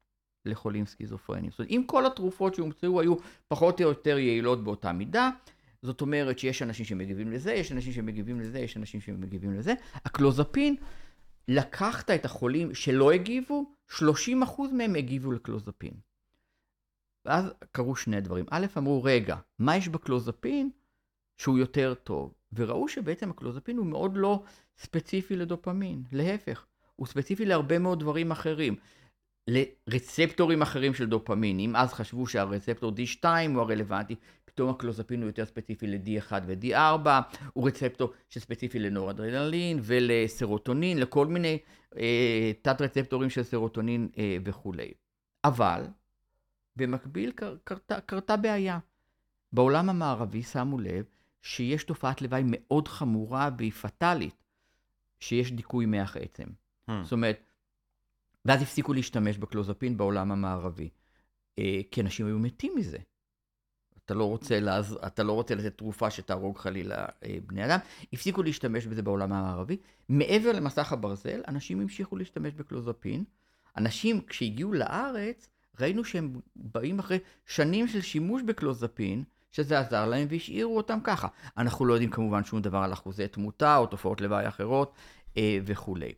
לחולים סכיזופרניים. זאת אומרת, אם כל התרופות שהומצאו היו פחות או יותר יעילות באותה מידה, זאת אומרת שיש אנשים שמגיבים לזה, יש אנשים שמגיבים לזה, יש אנשים שמגיבים לזה. הקלוזפין, לקחת את החולים שלא הגיבו, 30% מהם הגיבו לקלוזפין. ואז קרו שני דברים. א', אמרו, רגע, מה יש בקלוזפין שהוא יותר טוב? וראו שבעצם הקלוזפין הוא מאוד לא ספציפי לדופמין, להפך, הוא ספציפי להרבה מאוד דברים אחרים. לרצפטורים אחרים של דופמין, אם אז חשבו שהרצפטור D2 הוא הרלוונטי, פתאום הקלוזפין הוא יותר ספציפי ל-D1 ו-D4, הוא רצפטור שספציפי לנורדרנלין ולסרוטונין, לכל מיני אה, תת-רצפטורים של סרוטונין אה, וכולי. אבל, במקביל קר, קרתה, קרתה בעיה. בעולם המערבי שמו לב שיש תופעת לוואי מאוד חמורה והיא פטאלית, שיש דיכוי מח עצם. Hmm. זאת אומרת, ואז הפסיקו להשתמש בקלוזפין בעולם המערבי, אה, כי אנשים היו מתים מזה. אתה לא רוצה, לעז... אתה לא רוצה לתת תרופה שתהרוג חלילה אה, בני אדם, הפסיקו להשתמש בזה בעולם המערבי. מעבר למסך הברזל, אנשים המשיכו להשתמש בקלוזפין. אנשים, כשהגיעו לארץ, ראינו שהם באים אחרי שנים של שימוש בקלוזפין, שזה עזר להם והשאירו אותם ככה. אנחנו לא יודעים כמובן שום דבר על אחוזי תמותה או תופעות לוואי אחרות אה, וכולי.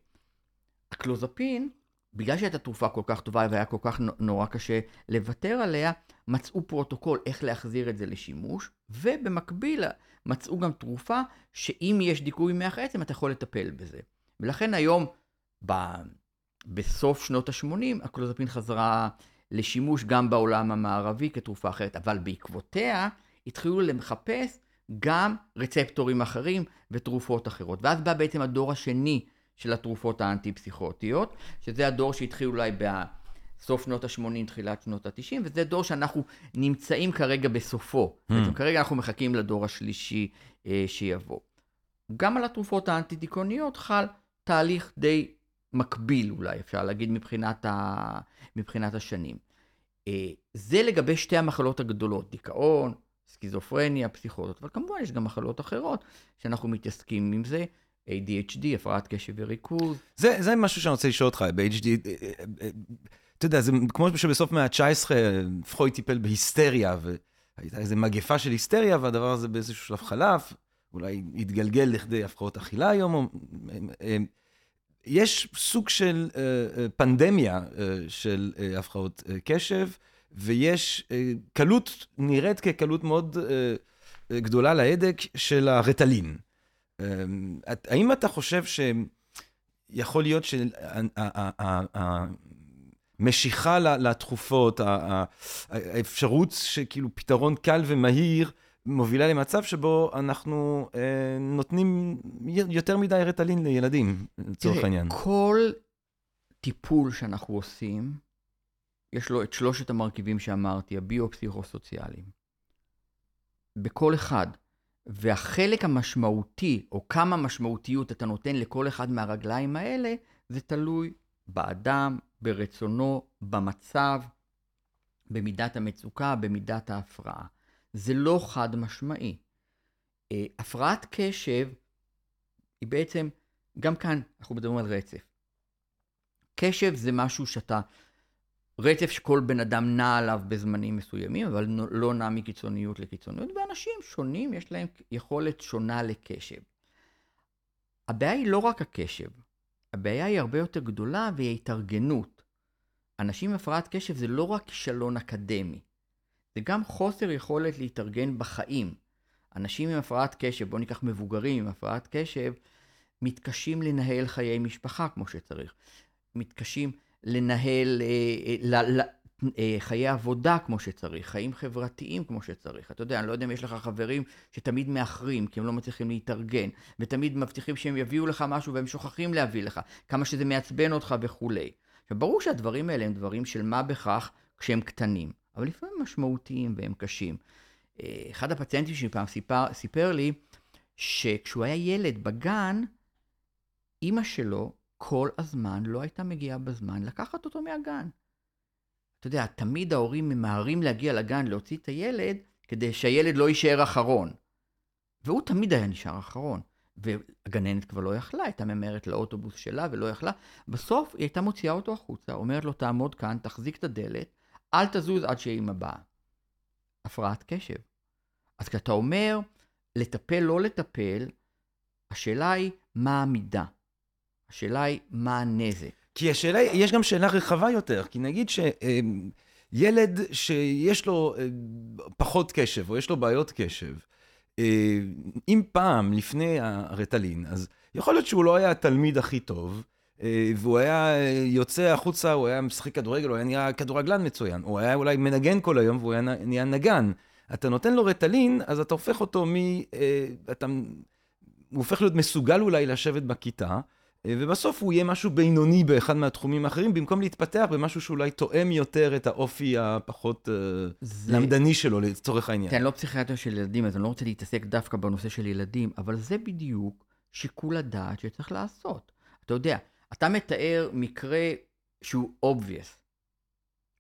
הקלוזפין, בגלל שהייתה תרופה כל כך טובה והיה כל כך נורא קשה לוותר עליה, מצאו פרוטוקול איך להחזיר את זה לשימוש, ובמקביל מצאו גם תרופה שאם יש דיכוי מח עצם אתה יכול לטפל בזה. ולכן היום, ב... בסוף שנות ה-80, הקלוזפין חזרה לשימוש גם בעולם המערבי כתרופה אחרת, אבל בעקבותיה התחילו לחפש גם רצפטורים אחרים ותרופות אחרות. ואז בא בעצם הדור השני של התרופות האנטי-פסיכוטיות, שזה הדור שהתחיל אולי בסוף שנות ה-80, תחילת שנות ה-90, וזה דור שאנחנו נמצאים כרגע בסופו. Mm. בעצם כרגע אנחנו מחכים לדור השלישי אה, שיבוא. גם על התרופות האנטי-דיכאוניות חל תהליך די מקביל אולי, אפשר להגיד, מבחינת, ה... מבחינת השנים. אה, זה לגבי שתי המחלות הגדולות, דיכאון, סכיזופרניה, פסיכוטות, אבל כמובן יש גם מחלות אחרות שאנחנו מתעסקים עם זה. ADHD, הפרעת קשב וריכוז. זה, זה משהו שאני רוצה לשאול אותך, ב-HD, אתה יודע, זה כמו שבסוף מאה ה-19 פרויד טיפל בהיסטריה, והייתה איזו מגפה של היסטריה, והדבר הזה באיזשהו שלב חלף, אולי התגלגל לכדי הפרעות אכילה היום. יש סוג של פנדמיה של הפרעות קשב, ויש קלות, נראית כקלות מאוד גדולה להדק של הרטלין. האם אתה חושב שיכול להיות שהמשיכה לתכופות, האפשרות שכאילו פתרון קל ומהיר, מובילה למצב שבו אנחנו נותנים יותר מדי רטלין לילדים, לצורך העניין? כל טיפול שאנחנו עושים, יש לו את שלושת המרכיבים שאמרתי, הביו-פסיכוסוציאליים. בכל אחד, והחלק המשמעותי, או כמה משמעותיות אתה נותן לכל אחד מהרגליים האלה, זה תלוי באדם, ברצונו, במצב, במידת המצוקה, במידת ההפרעה. זה לא חד משמעי. אה, הפרעת קשב היא בעצם, גם כאן אנחנו מדברים על רצף. קשב זה משהו שאתה, רצף שכל בן אדם נע עליו בזמנים מסוימים, אבל לא נע מקיצוניות לקיצוניות, ואנשים שונים, יש להם יכולת שונה לקשב. הבעיה היא לא רק הקשב, הבעיה היא הרבה יותר גדולה והיא ההתארגנות. אנשים עם הפרעת קשב זה לא רק כישלון אקדמי, זה גם חוסר יכולת להתארגן בחיים. אנשים עם הפרעת קשב, בואו ניקח מבוגרים עם הפרעת קשב, מתקשים לנהל חיי משפחה כמו שצריך. מתקשים לנהל אה, אה, אה, חיי עבודה כמו שצריך, חיים חברתיים כמו שצריך. אתה יודע, אני לא יודע אם יש לך חברים שתמיד מאחרים, כי הם לא מצליחים להתארגן, ותמיד מבטיחים שהם יביאו לך משהו והם שוכחים להביא לך, כמה שזה מעצבן אותך וכולי. עכשיו, ברור שהדברים האלה הם דברים של מה בכך כשהם קטנים, אבל לפעמים משמעותיים והם קשים. אחד הפציינטים שלי פעם סיפר, סיפר לי, שכשהוא היה ילד בגן, אימא שלו כל הזמן לא הייתה מגיעה בזמן לקחת אותו מהגן. אתה יודע, תמיד ההורים ממהרים להגיע לגן להוציא את הילד, כדי שהילד לא יישאר אחרון. והוא תמיד היה נשאר אחרון. והגננת כבר לא יכלה, הייתה ממהרת לאוטובוס שלה ולא יכלה. בסוף היא הייתה מוציאה אותו החוצה, אומרת לו, תעמוד כאן, תחזיק את הדלת, אל תזוז עד שאימא באה. הפרעת קשב. אז כשאתה אומר, לטפל, לא לטפל, השאלה היא, מה המידה? השאלה היא, מה הנזק? כי השאלה, יש גם שאלה רחבה יותר, כי נגיד שילד שיש לו אה, פחות קשב, או יש לו בעיות קשב, אה, אם פעם, לפני הרטלין, אז יכול להיות שהוא לא היה התלמיד הכי טוב, אה, והוא היה יוצא החוצה, הוא היה משחק כדורגל, הוא היה נראה כדורגלן מצוין, הוא היה אולי מנגן כל היום והוא היה נהיה נגן. אתה נותן לו רטלין, אז אתה הופך אותו מ... אתה... הוא הופך להיות מסוגל אולי לשבת בכיתה, אה, ובסוף הוא יהיה משהו בינוני באחד מהתחומים האחרים, במקום להתפתח במשהו שאולי תואם יותר את האופי הפחות אה, זה... למדני שלו, לצורך העניין. אני לא פסיכיאטר של ילדים, אז אני לא רוצה להתעסק דווקא בנושא של ילדים, אבל זה בדיוק שיקול הדעת שצריך לעשות. אתה יודע, אתה מתאר מקרה שהוא obvious.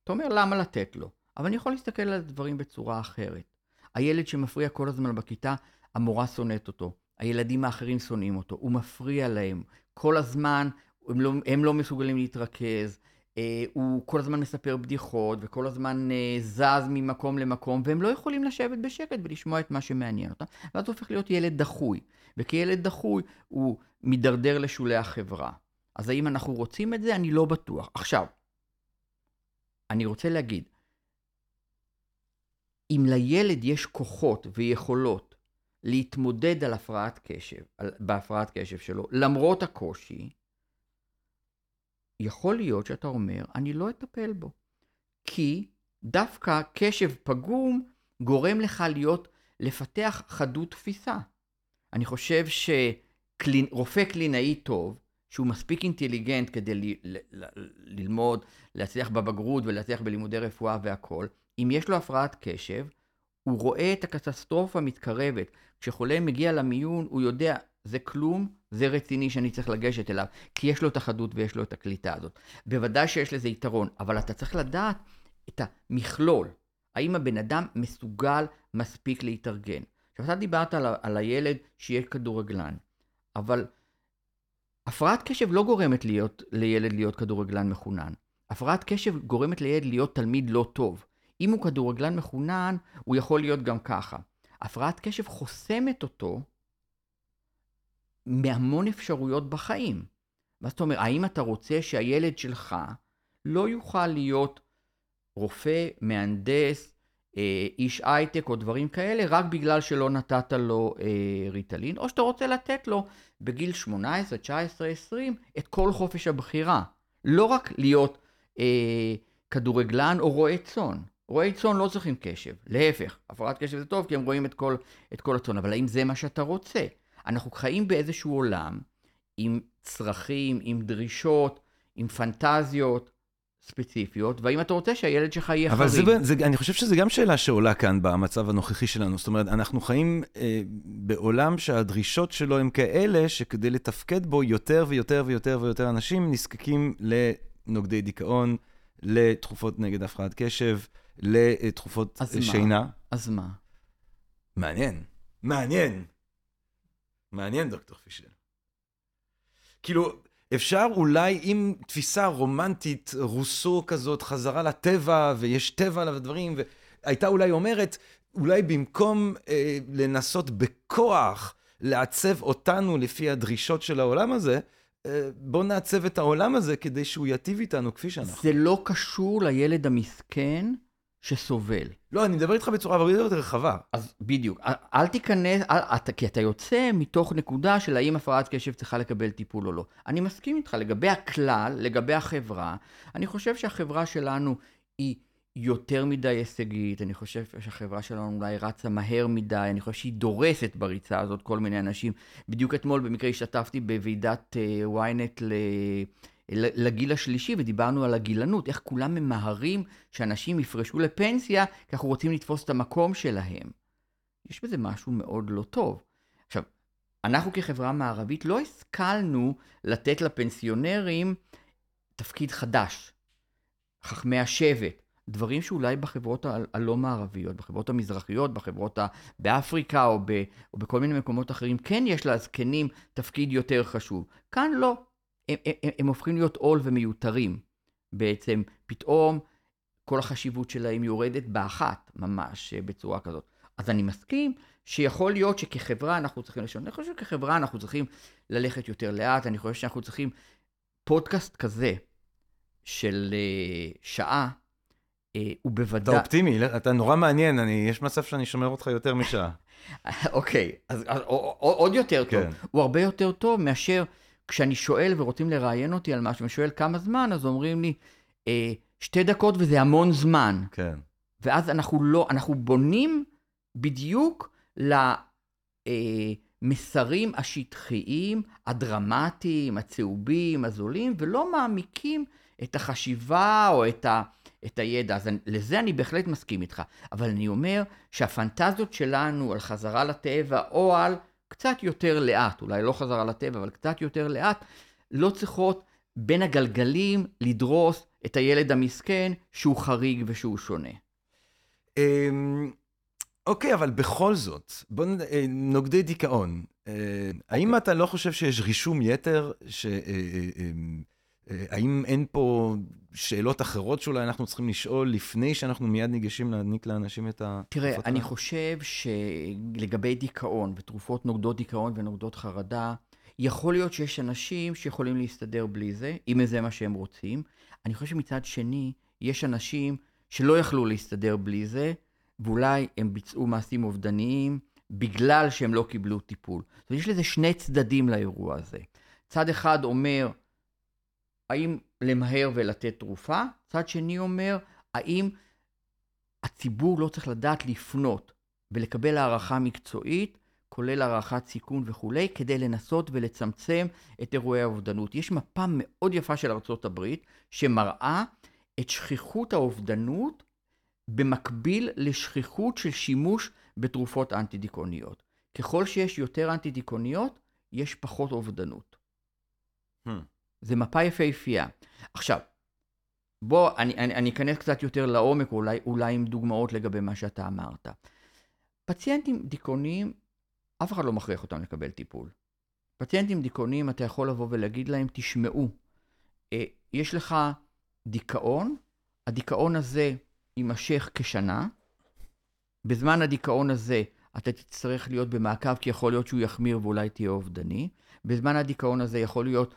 אתה אומר, למה לתת לו? אבל אני יכול להסתכל על הדברים בצורה אחרת. הילד שמפריע כל הזמן בכיתה, המורה שונאת אותו. הילדים האחרים שונאים אותו, הוא מפריע להם, כל הזמן הם לא, הם לא מסוגלים להתרכז, אה, הוא כל הזמן מספר בדיחות וכל הזמן אה, זז ממקום למקום, והם לא יכולים לשבת בשקט ולשמוע את מה שמעניין אותם, ואז הוא הופך להיות ילד דחוי, וכילד דחוי הוא מידרדר לשולי החברה. אז האם אנחנו רוצים את זה? אני לא בטוח. עכשיו, אני רוצה להגיד, אם לילד יש כוחות ויכולות להתמודד על הפרעת קשב, על, בהפרעת קשב שלו, למרות הקושי, יכול להיות שאתה אומר, אני לא אטפל בו. כי דווקא קשב פגום גורם לך להיות, לפתח חדות תפיסה. אני חושב שרופא קלינאי טוב, שהוא מספיק אינטליגנט כדי ל, ל, ל, ללמוד, להצליח בבגרות ולהצליח בלימודי רפואה והכול, אם יש לו הפרעת קשב, הוא רואה את הקטסטרופה מתקרבת. כשחולה מגיע למיון, הוא יודע, זה כלום, זה רציני שאני צריך לגשת אליו, כי יש לו את החדות ויש לו את הקליטה הזאת. בוודאי שיש לזה יתרון, אבל אתה צריך לדעת את המכלול. האם הבן אדם מסוגל מספיק להתארגן. עכשיו, אתה דיברת על, על הילד שיהיה כדורגלן, אבל הפרעת קשב לא גורמת להיות, לילד להיות כדורגלן מחונן. הפרעת קשב גורמת לילד להיות תלמיד לא טוב. אם הוא כדורגלן מחונן, הוא יכול להיות גם ככה. הפרעת קשב חוסמת אותו מהמון אפשרויות בחיים. מה זאת אומרת, האם אתה רוצה שהילד שלך לא יוכל להיות רופא, מהנדס, אה, איש הייטק או דברים כאלה, רק בגלל שלא נתת לו אה, ריטלין, או שאתה רוצה לתת לו בגיל 18, 19, 20 את כל חופש הבחירה. לא רק להיות אה, כדורגלן או רועה צאן. רועי צאן לא צריכים קשב, להפך, הפרעת קשב זה טוב כי הם רואים את כל, את כל הצאן, אבל האם זה מה שאתה רוצה? אנחנו חיים באיזשהו עולם עם צרכים, עם דרישות, עם פנטזיות, ספציפיות, והאם אתה רוצה שהילד שלך יהיה אבל חריג. זה, זה, אני חושב שזו גם שאלה שעולה כאן במצב הנוכחי שלנו. זאת אומרת, אנחנו חיים אה, בעולם שהדרישות שלו הם כאלה, שכדי לתפקד בו יותר ויותר ויותר ויותר אנשים נזקקים לנוגדי דיכאון, לתרופות נגד הפרעת קשב, לתרופות אז מה? שינה. אז מה? מעניין. מעניין. מעניין, דוקטור פישל. כאילו, אפשר אולי עם תפיסה רומנטית, רוסו כזאת, חזרה לטבע, ויש טבע לדברים, והייתה אולי אומרת, אולי במקום אה, לנסות בכוח לעצב אותנו לפי הדרישות של העולם הזה, אה, בוא נעצב את העולם הזה כדי שהוא ייטיב איתנו כפי שאנחנו. זה לא קשור לילד המסכן שסובל. לא, אני מדבר איתך בצורה הרבה יותר רחבה. אז בדיוק, אל, תיכנס, אל, אתה, כי אתה יוצא מתוך נקודה של האם הפרעת קשב צריכה לקבל טיפול או לא. אני מסכים איתך, לגבי הכלל, לגבי החברה, אני חושב שהחברה שלנו היא יותר מדי הישגית, אני חושב שהחברה שלנו אולי רצה מהר מדי, אני חושב שהיא דורסת בריצה הזאת כל מיני אנשים. בדיוק אתמול במקרה השתתפתי בוועידת uh, ynet ל... לגיל השלישי, ודיברנו על הגילנות, איך כולם ממהרים שאנשים יפרשו לפנסיה, כי אנחנו רוצים לתפוס את המקום שלהם. יש בזה משהו מאוד לא טוב. עכשיו, אנחנו כחברה מערבית לא השכלנו לתת לפנסיונרים תפקיד חדש, חכמי השבט, דברים שאולי בחברות הלא מערביות, בחברות המזרחיות, בחברות ה... באפריקה או, ב... או בכל מיני מקומות אחרים, כן יש לזקנים תפקיד יותר חשוב. כאן לא. הם, הם, הם הופכים להיות עול ומיותרים. בעצם פתאום כל החשיבות שלהם יורדת באחת, ממש בצורה כזאת. אז אני מסכים שיכול להיות שכחברה אנחנו צריכים לשנות. אני חושב שכחברה אנחנו צריכים ללכת יותר לאט, אני חושב שאנחנו צריכים פודקאסט כזה של uh, שעה, הוא בוודאי... אתה אופטימי, אתה נורא מעניין, אני, יש מצב שאני שומר אותך יותר משעה. [laughs] אוקיי, אז, אז עוד יותר טוב. כן. הוא הרבה יותר טוב מאשר כשאני שואל ורוצים לראיין אותי על משהו, ושואל כמה זמן, אז אומרים לי, אה, שתי דקות וזה המון זמן. כן. ואז אנחנו לא, אנחנו בונים בדיוק למסרים השטחיים, הדרמטיים, הצהובים, הזולים, ולא מעמיקים את החשיבה או את, ה, את הידע. אז אני, לזה אני בהחלט מסכים איתך. אבל אני אומר שהפנטזיות שלנו על חזרה לטבע, או על קצת יותר לאט, אולי לא חזרה לטבע, אבל קצת יותר לאט, לא צריכות בין הגלגלים לדרוס את הילד המסכן שהוא חריג ושהוא שונה. אמ, אוקיי, אבל בכל זאת, בוא נ... אה, נוגדי דיכאון. אה, האם אתה לא חושב שיש רישום יתר? ש... אה, האם אין פה שאלות אחרות שאולי אנחנו צריכים לשאול לפני שאנחנו מיד ניגשים להעניק לאנשים את ה... תראה, אני חושב שלגבי דיכאון ותרופות נוגדות דיכאון ונוגדות חרדה, יכול להיות שיש אנשים שיכולים להסתדר בלי זה, אם זה מה שהם רוצים. אני חושב שמצד שני, יש אנשים שלא יכלו להסתדר בלי זה, ואולי הם ביצעו מעשים אובדניים בגלל שהם לא קיבלו טיפול. אומרת, יש לזה שני צדדים לאירוע הזה. צד אחד אומר, האם למהר ולתת תרופה? צד שני אומר, האם הציבור לא צריך לדעת לפנות ולקבל הערכה מקצועית, כולל הערכת סיכון וכולי, כדי לנסות ולצמצם את אירועי האובדנות. יש מפה מאוד יפה של ארה"ב שמראה את שכיחות האובדנות במקביל לשכיחות של שימוש בתרופות אנטי-דיכאוניות. ככל שיש יותר אנטי-דיכאוניות, יש פחות אובדנות. Hmm. זה מפה יפהפייה. עכשיו, בוא, אני, אני, אני אכנס קצת יותר לעומק, אולי, אולי עם דוגמאות לגבי מה שאתה אמרת. פציינטים דיכאוניים, אף אחד לא מכריח אותם לקבל טיפול. פציינטים דיכאוניים, אתה יכול לבוא ולהגיד להם, תשמעו, אה, יש לך דיכאון, הדיכאון הזה יימשך כשנה, בזמן הדיכאון הזה אתה תצטרך להיות במעקב, כי יכול להיות שהוא יחמיר ואולי תהיה אובדני. בזמן הדיכאון הזה יכול להיות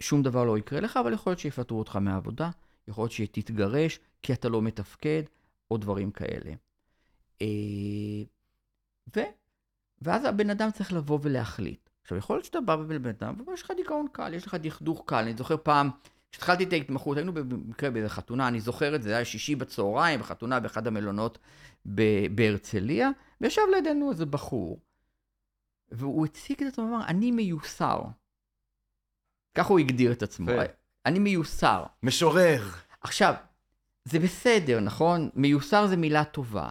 ששום דבר לא יקרה לך, אבל יכול להיות שיפטרו אותך מהעבודה, יכול להיות שתתגרש כי אתה לא מתפקד, או דברים כאלה. אה, ו... ואז הבן אדם צריך לבוא ולהחליט. עכשיו, יכול להיות שאתה בא בבן אדם, ויש לך דיכאון קל, יש לך דכדוך קל. אני זוכר פעם, כשהתחלתי את ההתמחות, היינו במקרה באיזה חתונה, אני זוכר את זה, זה היה שישי בצהריים, בחתונה באחד המלונות בהרצליה, וישב לידינו איזה בחור, והוא הציג את עצמו, אמר, אני מיוסר. ככה הוא הגדיר את עצמו. אני מיוסר. משורר. עכשיו, זה בסדר, נכון? מיוסר זה מילה טובה.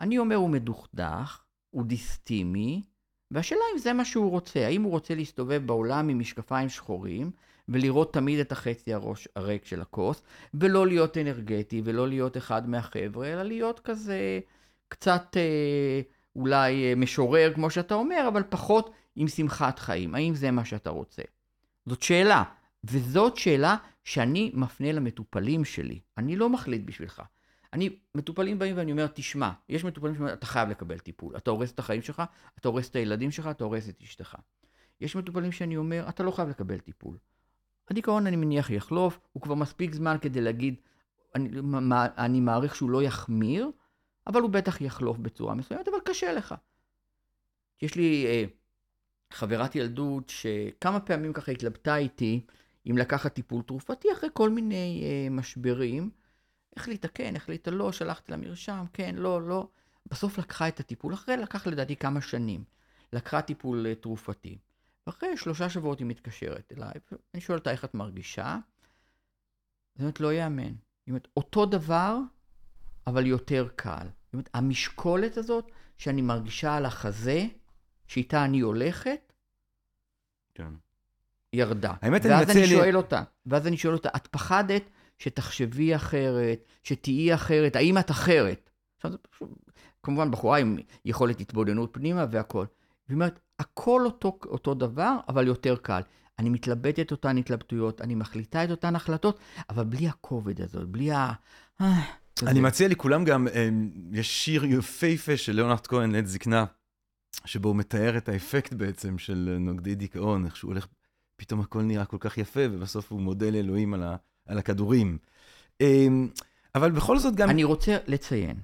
אני אומר הוא מדוכדך, הוא דיסטימי, והשאלה אם זה מה שהוא רוצה. האם הוא רוצה להסתובב בעולם עם משקפיים שחורים, ולראות תמיד את החצי הראש הריק של הכוס, ולא להיות אנרגטי, ולא להיות אחד מהחבר'ה, אלא להיות כזה קצת אה, אולי אה, משורר, כמו שאתה אומר, אבל פחות עם שמחת חיים. האם זה מה שאתה רוצה? זאת שאלה, וזאת שאלה שאני מפנה למטופלים שלי. אני לא מחליט בשבילך. אני, מטופלים באים ואני אומר, תשמע, יש מטופלים שאומרים, אתה חייב לקבל טיפול. אתה הורס את החיים שלך, אתה הורס את הילדים שלך, אתה הורס את אשתך. יש מטופלים שאני אומר, אתה לא חייב לקבל טיפול. הדיכאון, אני מניח, יחלוף, הוא כבר מספיק זמן כדי להגיד, אני, מה, אני מעריך שהוא לא יחמיר, אבל הוא בטח יחלוף בצורה מסוימת, אבל קשה לך. יש לי אה, חברת ילדות שכמה פעמים ככה התלבטה איתי אם לקחת טיפול תרופתי אחרי כל מיני אה, משברים. החליטה כן, החליטה לא, שלחתי לה מרשם, כן, לא, לא. בסוף לקחה את הטיפול, אחרי לקח לדעתי כמה שנים. לקחה טיפול אה, תרופתי. ואחרי שלושה שבועות היא מתקשרת אליי, אני שואל אותה איך את מרגישה. זאת אומרת, לא ייאמן. זאת אומרת, אותו דבר, אבל יותר קל. זאת אומרת, המשקולת הזאת שאני מרגישה על החזה, שאיתה אני הולכת, כן. ירדה. האמת, אני ואז מציע אני לי- שואל אותה, ואז אני שואל אותה, את פחדת שתחשבי אחרת, שתהיי אחרת, האם את אחרת? עכשיו, זה פשוט, כמובן, בחורה עם יכולת התבוננות פנימה והכול. והיא אומרת, הכל אותו, אותו דבר, אבל יותר קל. אני מתלבטת אותן התלבטויות, אני מחליטה את אותן החלטות, אבל בלי הכובד הזאת, בלי ה... אה. אני מציע לכולם גם, אה, יש שיר יפהפה של ליאונרד כהן לעת זקנה, שבו הוא מתאר את האפקט בעצם של נוגדי דיכאון, איך שהוא הולך, פתאום הכל נראה כל כך יפה, ובסוף הוא מודה לאלוהים על, ה, על הכדורים. אה, אבל בכל זאת גם... אני רוצה לציין,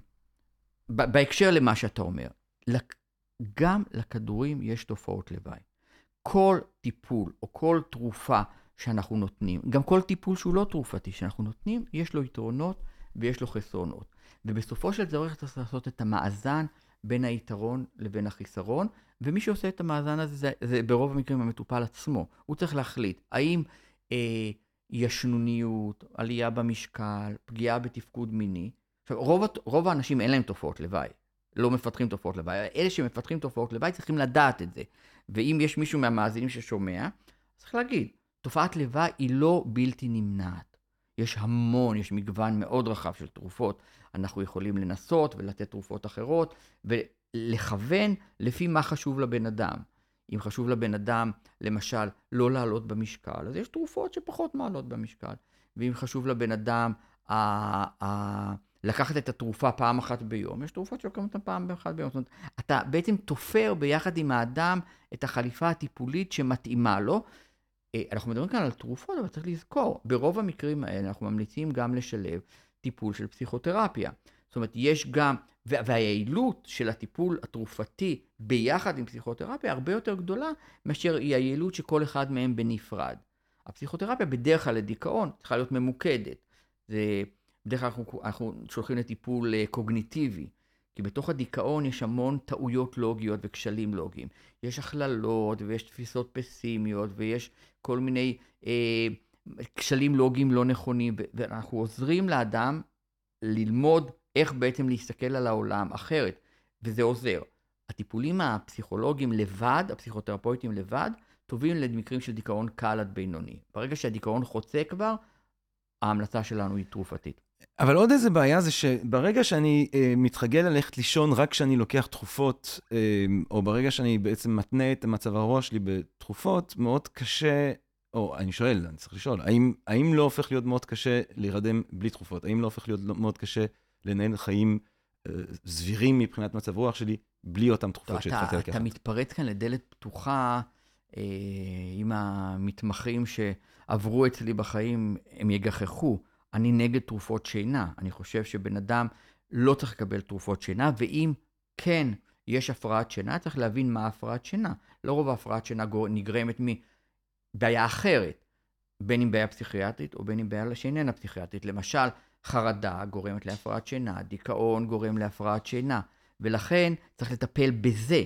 בהקשר למה שאתה אומר, גם לכדורים יש תופעות לוואי. כל טיפול או כל תרופה שאנחנו נותנים, גם כל טיפול שהוא לא תרופתי שאנחנו נותנים, יש לו יתרונות ויש לו חסרונות. ובסופו של דבר צריך לעשות את המאזן בין היתרון לבין החיסרון, ומי שעושה את המאזן הזה זה, זה ברוב המקרים המטופל עצמו. הוא צריך להחליט האם אה, ישנוניות, עלייה במשקל, פגיעה בתפקוד מיני. עכשיו, רוב, רוב האנשים אין להם תופעות לוואי, לא מפתחים תופעות לוואי. אלה שמפתחים תופעות לוואי צריכים לדעת את זה. ואם יש מישהו מהמאזינים ששומע, צריך להגיד, תופעת לוואי היא לא בלתי נמנעת. יש המון, יש מגוון מאוד רחב של תרופות. אנחנו יכולים לנסות ולתת תרופות אחרות, ולכוון לפי מה חשוב לבן אדם. אם חשוב לבן אדם, למשל, לא לעלות במשקל, אז יש תרופות שפחות מעלות במשקל. ואם חשוב לבן אדם ה- ה- לקחת את התרופה פעם אחת ביום, יש תרופות שלוקחים אותן פעם אחת ביום. זאת אומרת, אתה בעצם תופר ביחד עם האדם את החליפה הטיפולית שמתאימה לו. אה, אנחנו מדברים כאן על תרופות, אבל צריך לזכור, ברוב המקרים האלה אנחנו ממליצים גם לשלב טיפול של פסיכותרפיה. זאת אומרת, יש גם, וה- והיעילות של הטיפול התרופתי ביחד עם פסיכותרפיה הרבה יותר גדולה מאשר היא היעילות שכל אחד מהם בנפרד. הפסיכותרפיה בדרך כלל לדיכאון צריכה להיות ממוקדת. זה, בדרך כלל אנחנו, אנחנו שולחים לטיפול אה, קוגניטיבי, כי בתוך הדיכאון יש המון טעויות לוגיות וכשלים לוגיים. יש הכללות ויש תפיסות פסימיות ויש כל מיני אה, כשלים לוגיים לא נכונים, ואנחנו עוזרים לאדם ללמוד איך בעצם להסתכל על העולם אחרת, וזה עוזר. הטיפולים הפסיכולוגיים לבד, הפסיכותרפויטים לבד, טובים למקרים של דיכאון קל עד בינוני. ברגע שהדיכאון חוצה כבר, ההמלצה שלנו היא תרופתית. אבל עוד איזה בעיה זה שברגע שאני אה, מתרגל ללכת לישון רק כשאני לוקח תרופות, אה, או ברגע שאני בעצם מתנה את מצב הרוח שלי בתרופות, מאוד קשה, או אני שואל, אני צריך לשאול, האם, האם לא הופך להיות מאוד קשה להירדם בלי תרופות? האם לא הופך להיות לא- מאוד קשה לנהל חיים אה, סבירים מבחינת מצב רוח שלי בלי אותן תרופות אתה, שהתחלתי לקחת? אתה מתפרץ כאן לדלת פתוחה אה, עם המתמחים שעברו אצלי בחיים, הם יגחכו. אני נגד תרופות שינה. אני חושב שבן אדם לא צריך לקבל תרופות שינה, ואם כן יש הפרעת שינה, צריך להבין מה הפרעת שינה. לרוב ההפרעת שינה גור- נגרמת מבעיה אחרת, בין אם בעיה פסיכיאטרית או בין אם בעיה שאיננה פסיכיאטרית. למשל, חרדה גורמת להפרעת שינה, דיכאון גורם להפרעת שינה, ולכן צריך לטפל בזה.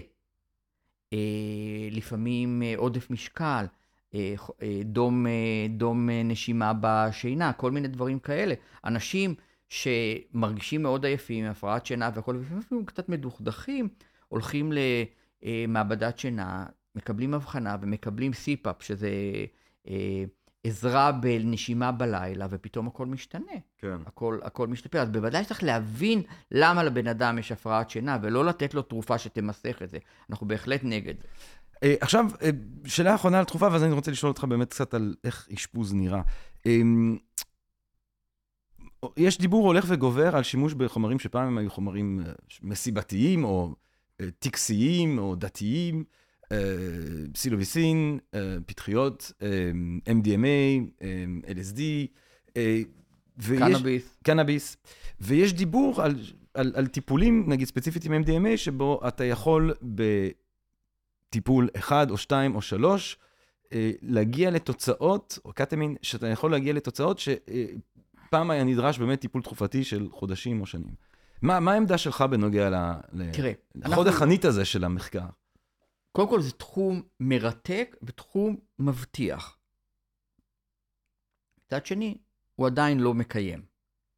אה, לפעמים אה, עודף משקל, דום, אה, דום נשימה בשינה, כל מיני דברים כאלה. אנשים שמרגישים מאוד עייפים, הפרעת שינה והכל, ולפעמים קצת מדוכדכים, הולכים למעבדת שינה, מקבלים הבחנה ומקבלים סיפאפ, שזה אה, עזרה בנשימה בלילה, ופתאום הכל משתנה. כן. הכל, הכל משתפר. אז בוודאי צריך להבין למה לבן אדם יש הפרעת שינה, ולא לתת לו תרופה שתמסך את זה. אנחנו בהחלט נגד זה. אה, עכשיו, אה, שאלה אחרונה על תרופה, ואז אני רוצה לשאול אותך באמת קצת על איך אשפוז נראה. אה, יש דיבור הולך וגובר על שימוש בחומרים שפעם הם היו חומרים מסיבתיים, או טקסיים, או דתיים, פסילוביסין, פטריות, MDMA, LSD. ויש, קנאביס. קנאביס. ויש דיבור על, על, על טיפולים, נגיד ספציפית עם MDMA, שבו אתה יכול ב... טיפול אחד או שתיים או שלוש, אה, להגיע לתוצאות, או קטמין, שאתה יכול להגיע לתוצאות שפעם היה נדרש באמת טיפול תרופתי של חודשים או שנים. מה, מה העמדה שלך בנוגע ל... תראה, לחוד אנחנו... החנית הזה של המחקר? קודם כל זה תחום מרתק ותחום מבטיח. מצד שני, הוא עדיין לא מקיים.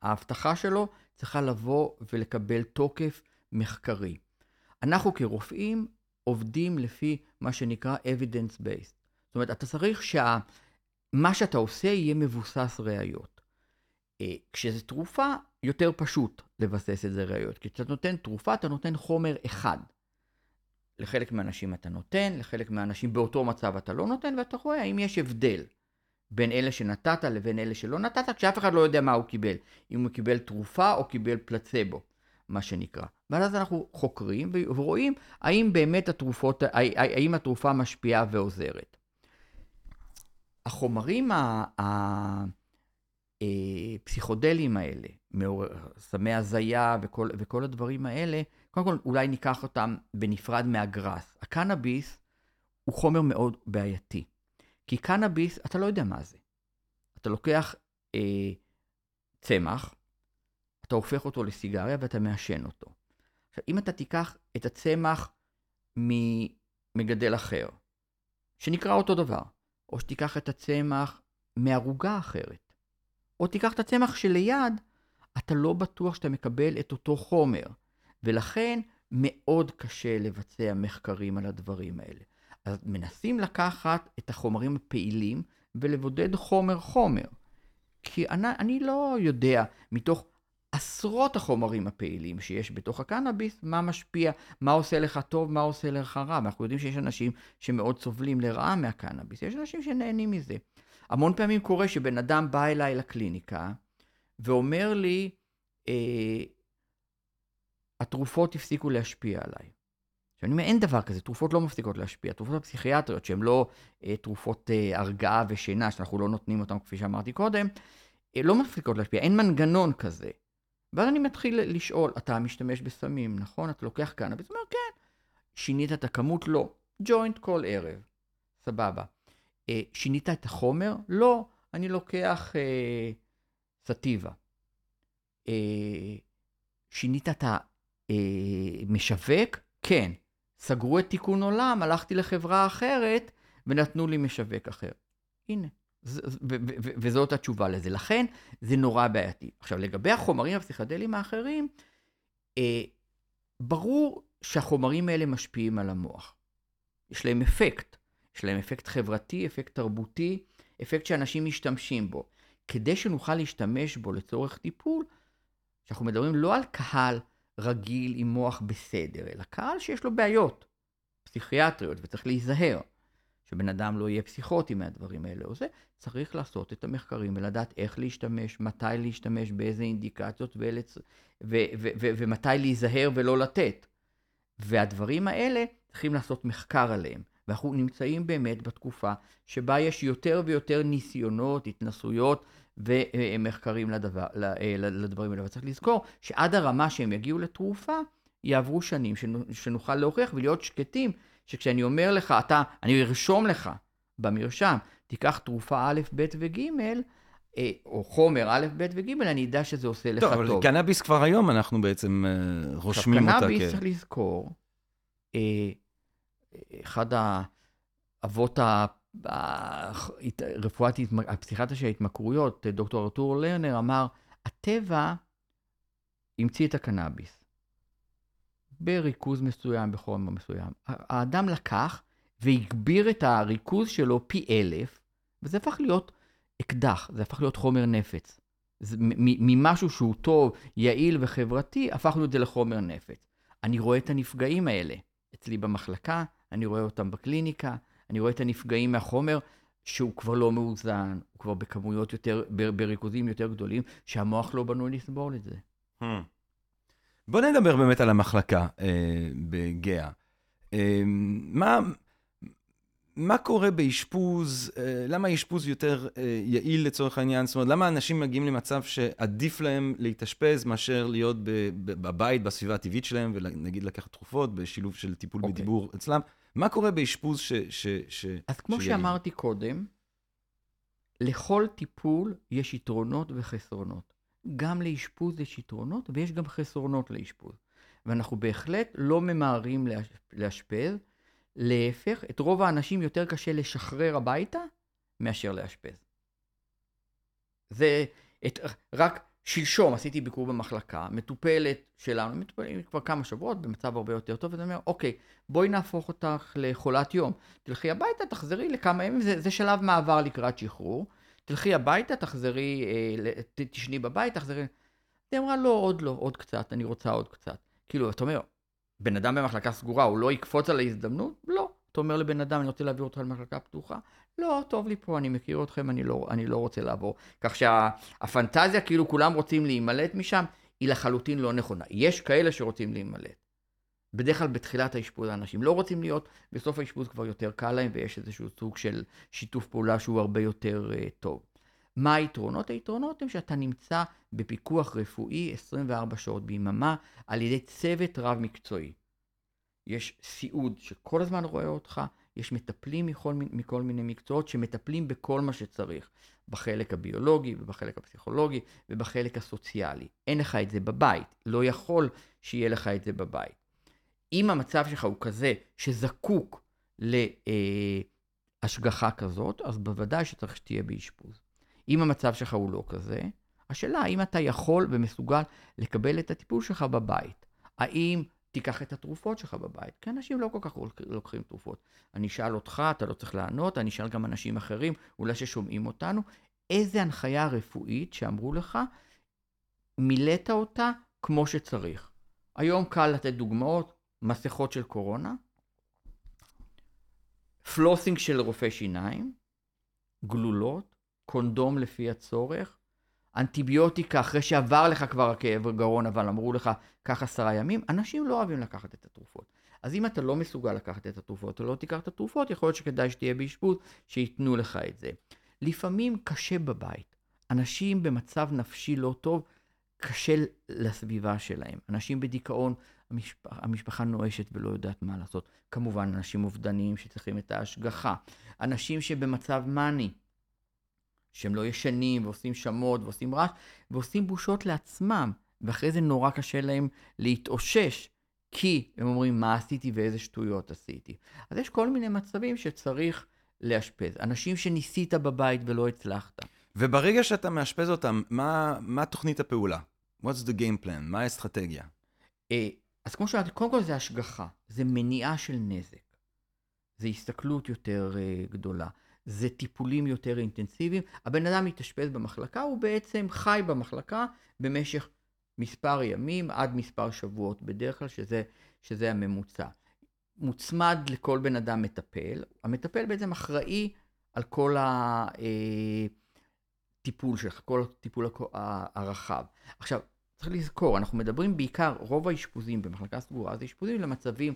ההבטחה שלו צריכה לבוא ולקבל תוקף מחקרי. אנחנו כרופאים עובדים לפי מה שנקרא evidence based. זאת אומרת, אתה צריך שמה שאתה עושה יהיה מבוסס ראיות. אה, כשזו תרופה, יותר פשוט לבסס את זה ראיות. כי כשאתה נותן תרופה, אתה נותן חומר אחד. לחלק מהאנשים אתה נותן, לחלק מהאנשים באותו מצב אתה לא נותן, ואתה רואה האם יש הבדל בין אלה שנתת לבין אלה שלא נתת, כשאף אחד לא יודע מה הוא קיבל. אם הוא קיבל תרופה או קיבל פלצבו. מה שנקרא. ואז אנחנו חוקרים ורואים האם באמת התרופות, האם התרופה משפיעה ועוזרת. החומרים הפסיכודליים אה, האלה, סמי הזיה וכל, וכל הדברים האלה, קודם כל אולי ניקח אותם בנפרד מהגראס. הקנאביס הוא חומר מאוד בעייתי. כי קנאביס, אתה לא יודע מה זה. אתה לוקח אה, צמח, אתה הופך אותו לסיגריה ואתה מעשן אותו. עכשיו, אם אתה תיקח את הצמח ממגדל אחר, שנקרא אותו דבר, או שתיקח את הצמח מערוגה אחרת, או תיקח את הצמח שליד, אתה לא בטוח שאתה מקבל את אותו חומר, ולכן מאוד קשה לבצע מחקרים על הדברים האלה. אז מנסים לקחת את החומרים הפעילים ולבודד חומר-חומר. כי אני, אני לא יודע מתוך עשרות החומרים הפעילים שיש בתוך הקנאביס, מה משפיע, מה עושה לך טוב, מה עושה לך רע. ואנחנו יודעים שיש אנשים שמאוד סובלים לרעה מהקנאביס, יש אנשים שנהנים מזה. המון פעמים קורה שבן אדם בא אליי לקליניקה ואומר לי, אה, התרופות הפסיקו להשפיע עליי. עכשיו, אני אומר, אין דבר כזה, תרופות לא מפסיקות להשפיע. תרופות הפסיכיאטריות, שהן לא אה, תרופות אה, הרגעה ושינה, שאנחנו לא נותנים אותן, כפי שאמרתי קודם, אה, לא מפסיקות להשפיע, אין מנגנון כזה. ואז אני מתחיל לשאול, אתה משתמש בסמים, נכון? אתה לוקח קנאביס? הוא אומר, כן. שינית את הכמות? לא. ג'וינט כל ערב. סבבה. אה, שינית את החומר? לא. אני לוקח אה, סטיבה. אה, שינית את המשווק? אה, כן. סגרו את תיקון עולם, הלכתי לחברה אחרת ונתנו לי משווק אחר. הנה. וזאת התשובה לזה. לכן זה נורא בעייתי. עכשיו, לגבי החומרים הפסיכדליים האחרים, אה, ברור שהחומרים האלה משפיעים על המוח. יש להם אפקט. יש להם אפקט חברתי, אפקט תרבותי, אפקט שאנשים משתמשים בו. כדי שנוכל להשתמש בו לצורך טיפול, שאנחנו מדברים לא על קהל רגיל עם מוח בסדר, אלא קהל שיש לו בעיות פסיכיאטריות וצריך להיזהר. שבן אדם לא יהיה פסיכוטי מהדברים האלה או זה, צריך לעשות את המחקרים ולדעת איך להשתמש, מתי להשתמש, באיזה אינדיקציות ואלץ, ו, ו, ו, ומתי להיזהר ולא לתת. והדברים האלה צריכים לעשות מחקר עליהם. ואנחנו נמצאים באמת בתקופה שבה יש יותר ויותר ניסיונות, התנסויות ומחקרים לדבר, לדברים האלה. וצריך לזכור שעד הרמה שהם יגיעו לתרופה, יעברו שנים שנוכל להוכיח ולהיות שקטים שכשאני אומר לך, אתה, אני ארשום לך במרשם, תיקח תרופה א', ב' וג', אה, או חומר א', ב' וג', אני אדע שזה עושה לך טוב. טוב, אבל קנאביס כבר היום אנחנו בעצם uh, רושמים אותה. עכשיו, קנאביס, צריך לזכור, אה, אחד האבות ברפואת, הפסיכיאטר של ההתמכרויות, דוקטור ארתור לרנר אמר, הטבע המציא את הקנאביס בריכוז מסוים, בחומר מסוים. האדם לקח והגביר את הריכוז שלו פי אלף, וזה הפך להיות אקדח, זה הפך להיות חומר נפץ. ממשהו שהוא טוב, יעיל וחברתי, הפכנו את זה לחומר נפץ. אני רואה את הנפגעים האלה אצלי במחלקה, אני רואה אותם בקליניקה, אני רואה את הנפגעים מהחומר שהוא כבר לא מאוזן, הוא כבר בכמויות יותר, בריכוזים יותר גדולים, שהמוח לא בנוי לסבול את זה. Hmm. בוא נדבר באמת על המחלקה אה, בגאה. אה, מה, מה קורה באשפוז, אה, למה האשפוז יותר אה, יעיל לצורך העניין? זאת אומרת, למה אנשים מגיעים למצב שעדיף להם להתאשפז מאשר להיות בבית, בסביבה הטבעית שלהם, ונגיד לקחת תרופות בשילוב של טיפול okay. אוקיי. בדיבור אצלם? מה קורה באשפוז ש... ש, ש אז כמו שיעיל? שאמרתי קודם, לכל טיפול יש יתרונות וחסרונות. גם לאשפוז יש יתרונות ויש גם חסרונות לאשפוז. ואנחנו בהחלט לא ממהרים לאשפז. להפך, את רוב האנשים יותר קשה לשחרר הביתה מאשר לאשפז. זה, את, רק שלשום עשיתי ביקור במחלקה, מטופלת שלנו, מטופלת כבר כמה שבועות במצב הרבה יותר טוב, ואני אומר, אוקיי, בואי נהפוך אותך לחולת יום. תלכי הביתה, תחזרי לכמה ימים, זה, זה שלב מעבר לקראת שחרור. תלכי הביתה, תחזרי, אה, תשני בבית, תחזרי. היא אמרה, לא, עוד לא, עוד קצת, אני רוצה עוד קצת. כאילו, אתה אומר, בן אדם במחלקה סגורה, הוא לא יקפוץ על ההזדמנות? לא. אתה אומר לבן אדם, אני רוצה להעביר אותך למחלקה פתוחה? לא, טוב לי פה, אני מכיר אתכם, אני לא, אני לא רוצה לעבור. כך שהפנטזיה, שה, כאילו כולם רוצים להימלט משם, היא לחלוטין לא נכונה. יש כאלה שרוצים להימלט. בדרך כלל בתחילת האשפוז האנשים לא רוצים להיות, בסוף האשפוז כבר יותר קל להם ויש איזשהו סוג של שיתוף פעולה שהוא הרבה יותר uh, טוב. מה היתרונות? היתרונות הם שאתה נמצא בפיקוח רפואי 24 שעות ביממה על ידי צוות רב מקצועי. יש סיעוד שכל הזמן רואה אותך, יש מטפלים מכל, מכל מיני מקצועות שמטפלים בכל מה שצריך, בחלק הביולוגי ובחלק הפסיכולוגי ובחלק הסוציאלי. אין לך את זה בבית, לא יכול שיהיה לך את זה בבית. אם המצב שלך הוא כזה שזקוק להשגחה כזאת, אז בוודאי שצריך שתהיה באשפוז. אם המצב שלך הוא לא כזה, השאלה האם אתה יכול ומסוגל לקבל את הטיפול שלך בבית. האם תיקח את התרופות שלך בבית? כי אנשים לא כל כך לוקחים תרופות. אני אשאל אותך, אתה לא צריך לענות, אני אשאל גם אנשים אחרים, אולי ששומעים אותנו, איזה הנחיה רפואית שאמרו לך, מילאת אותה כמו שצריך. היום קל לתת דוגמאות, מסכות של קורונה, פלוסינג של רופא שיניים, גלולות, קונדום לפי הצורך, אנטיביוטיקה אחרי שעבר לך כבר הכאב גרון, אבל אמרו לך, קח עשרה ימים, אנשים לא אוהבים לקחת את התרופות. אז אם אתה לא מסוגל לקחת את התרופות, או לא תיקח את התרופות, יכול להיות שכדאי שתהיה באשפוז, שייתנו לך את זה. לפעמים קשה בבית. אנשים במצב נפשי לא טוב, קשה לסביבה שלהם. אנשים בדיכאון, המשפחה, המשפחה נואשת ולא יודעת מה לעשות. כמובן, אנשים אובדניים שצריכים את ההשגחה. אנשים שבמצב מאני, שהם לא ישנים ועושים שמות ועושים רעש, ועושים בושות לעצמם, ואחרי זה נורא קשה להם להתאושש, כי הם אומרים מה עשיתי ואיזה שטויות עשיתי. אז יש כל מיני מצבים שצריך לאשפז. אנשים שניסית בבית ולא הצלחת. וברגע שאתה מאשפז אותם, מה, מה תוכנית הפעולה? What's the game plan? מה האסטרטגיה? אז כמו שאמרתי, קודם כל זה השגחה, זה מניעה של נזק. זה הסתכלות יותר uh, גדולה. זה טיפולים יותר אינטנסיביים. הבן אדם מתאשפז במחלקה, הוא בעצם חי במחלקה במשך מספר ימים עד מספר שבועות בדרך כלל, שזה, שזה הממוצע. מוצמד לכל בן אדם מטפל, המטפל בעצם אחראי על כל הטיפול אה, שלך, כל הטיפול הרחב. עכשיו, צריך לזכור, אנחנו מדברים בעיקר, רוב האשפוזים במחלקה סגורה זה אשפוזים למצבים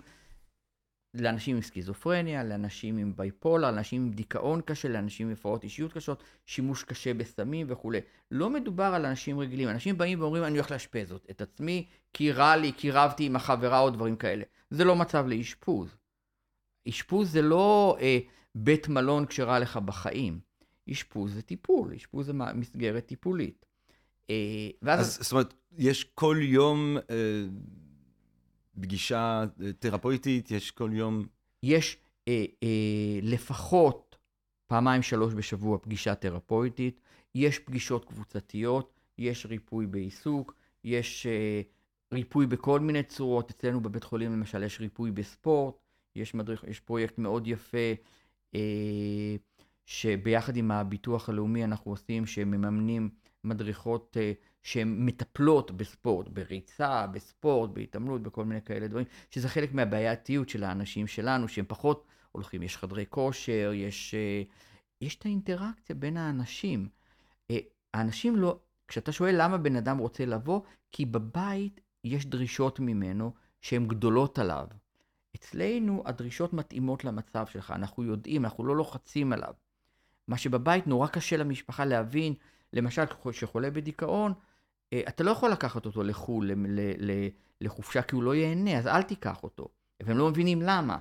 לאנשים עם סכיזופרניה, לאנשים עם בייפולה, לאנשים עם דיכאון קשה, לאנשים עם הפרעות אישיות קשות, שימוש קשה בסמים וכולי. לא מדובר על אנשים רגילים. אנשים באים ואומרים, אני הולך לאשפז את עצמי, כי רע לי, כי רבתי עם החברה או דברים כאלה. זה לא מצב לאשפוז. אשפוז זה לא אה, בית מלון כשרע לך בחיים. אשפוז זה טיפול, אשפוז זה מסגרת טיפולית. אה, ואז... אז זאת אומרת, יש כל יום... אה... פגישה אה, תרפויטית, יש כל יום... יש אה, אה, לפחות פעמיים שלוש בשבוע פגישה תרפויטית, יש פגישות קבוצתיות, יש ריפוי בעיסוק, יש uh, ריפוי בכל מיני צורות. אצלנו בבית חולים למשל יש ריפוי בספורט, יש, מדריך, יש פרויקט מאוד יפה uh, שביחד עם הביטוח הלאומי אנחנו עושים, שמממנים מדריכות uh, שהן מטפלות בספורט, בריצה, בספורט, בהתעמלות, בכל מיני כאלה דברים, שזה חלק מהבעייתיות של האנשים שלנו, שהם פחות הולכים, יש חדרי כושר, יש, יש את האינטראקציה בין האנשים. האנשים לא, כשאתה שואל למה בן אדם רוצה לבוא, כי בבית יש דרישות ממנו שהן גדולות עליו. אצלנו הדרישות מתאימות למצב שלך, אנחנו יודעים, אנחנו לא לוחצים עליו. מה שבבית נורא קשה למשפחה להבין, למשל, כשחולה בדיכאון, אה, אתה לא יכול לקחת אותו לחו"ל, לחופשה, כי הוא לא ייהנה, אז אל תיקח אותו. והם לא מבינים למה.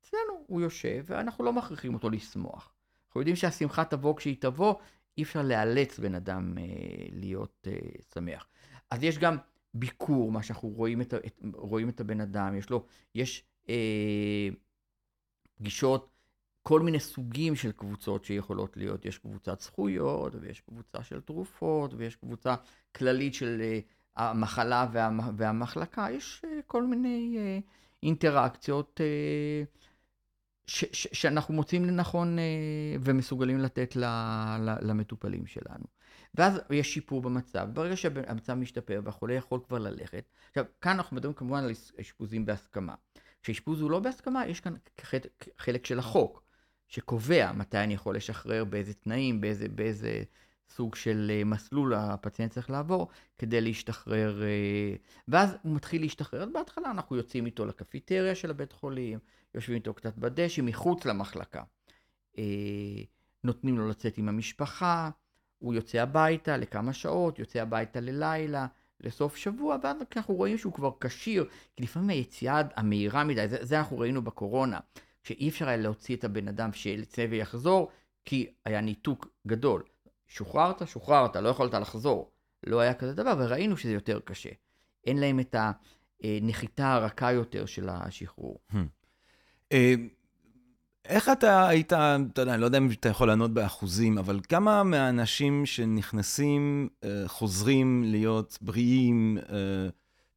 אצלנו הוא יושב, ואנחנו לא מכריחים אותו לשמוח. אנחנו יודעים שהשמחה תבוא כשהיא תבוא, אי אפשר לאלץ בן אדם אה, להיות אה, שמח. אז יש גם ביקור, מה שאנחנו רואים את, את, רואים את הבן אדם, יש לו, יש אה, פגישות, כל מיני סוגים של קבוצות שיכולות להיות. יש קבוצת זכויות, ויש קבוצה של תרופות, ויש קבוצה כללית של אה, המחלה וה, והמחלקה. יש אה, כל מיני אה, אינטראקציות. ש, ש, שאנחנו מוצאים לנכון ומסוגלים לתת ל, ל, למטופלים שלנו. ואז יש שיפור במצב. ברגע שהמצב משתפר והחולה יכול כבר ללכת, עכשיו, כאן אנחנו מדברים כמובן על אשפוזים בהסכמה. כשאשפוז הוא לא בהסכמה, יש כאן חלק של החוק, שקובע מתי אני יכול לשחרר, באיזה תנאים, באיזה, באיזה סוג של אה, מסלול הפציינט צריך לעבור כדי להשתחרר. אה, ואז הוא מתחיל להשתחרר. אז בהתחלה אנחנו יוצאים איתו לקפיטריה של הבית חולים, יושבים איתו קצת בדשא, מחוץ למחלקה. אה, נותנים לו לצאת עם המשפחה, הוא יוצא הביתה לכמה שעות, יוצא הביתה ללילה, לסוף שבוע, ואז אנחנו רואים שהוא כבר כשיר, כי לפעמים היציאה המהירה מדי, זה, זה אנחנו ראינו בקורונה, שאי אפשר היה להוציא את הבן אדם שיצא ויחזור, כי היה ניתוק גדול. שוחררת, שוחררת, לא יכולת לחזור. לא היה כזה דבר, וראינו שזה יותר קשה. אין להם את הנחיתה הרכה יותר של השחרור. Hmm. אה, איך אתה היית, אתה יודע, אני לא יודע אם אתה יכול לענות באחוזים, אבל כמה מהאנשים שנכנסים אה, חוזרים להיות בריאים, אה,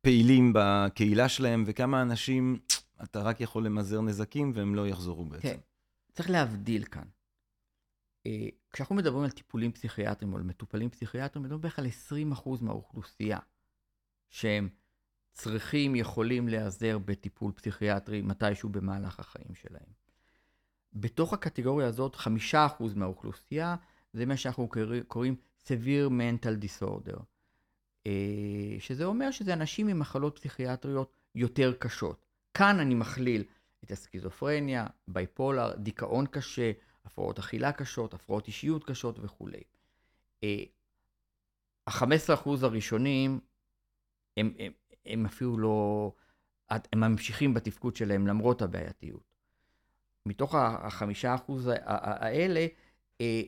פעילים בקהילה שלהם, וכמה אנשים אתה רק יכול למזער נזקים והם לא יחזרו בעצם? כן, צריך להבדיל כאן. כשאנחנו מדברים על טיפולים פסיכיאטריים או על מטופלים פסיכיאטריים, מדברים בערך על 20% מהאוכלוסייה שהם צריכים, יכולים להיעזר בטיפול פסיכיאטרי מתישהו במהלך החיים שלהם. בתוך הקטגוריה הזאת, חמישה אחוז מהאוכלוסייה זה מה שאנחנו קוראים severe mental disorder, אה, שזה אומר שזה אנשים עם מחלות פסיכיאטריות יותר קשות. כאן אני מכליל את הסכיזופרניה, בייפולר, דיכאון קשה, הפרעות אכילה קשות, הפרעות אישיות קשות וכולי. ה-15% הראשונים הם, הם, הם אפילו לא, הם ממשיכים בתפקוד שלהם למרות הבעייתיות. מתוך החמישה אחוז האלה, אה,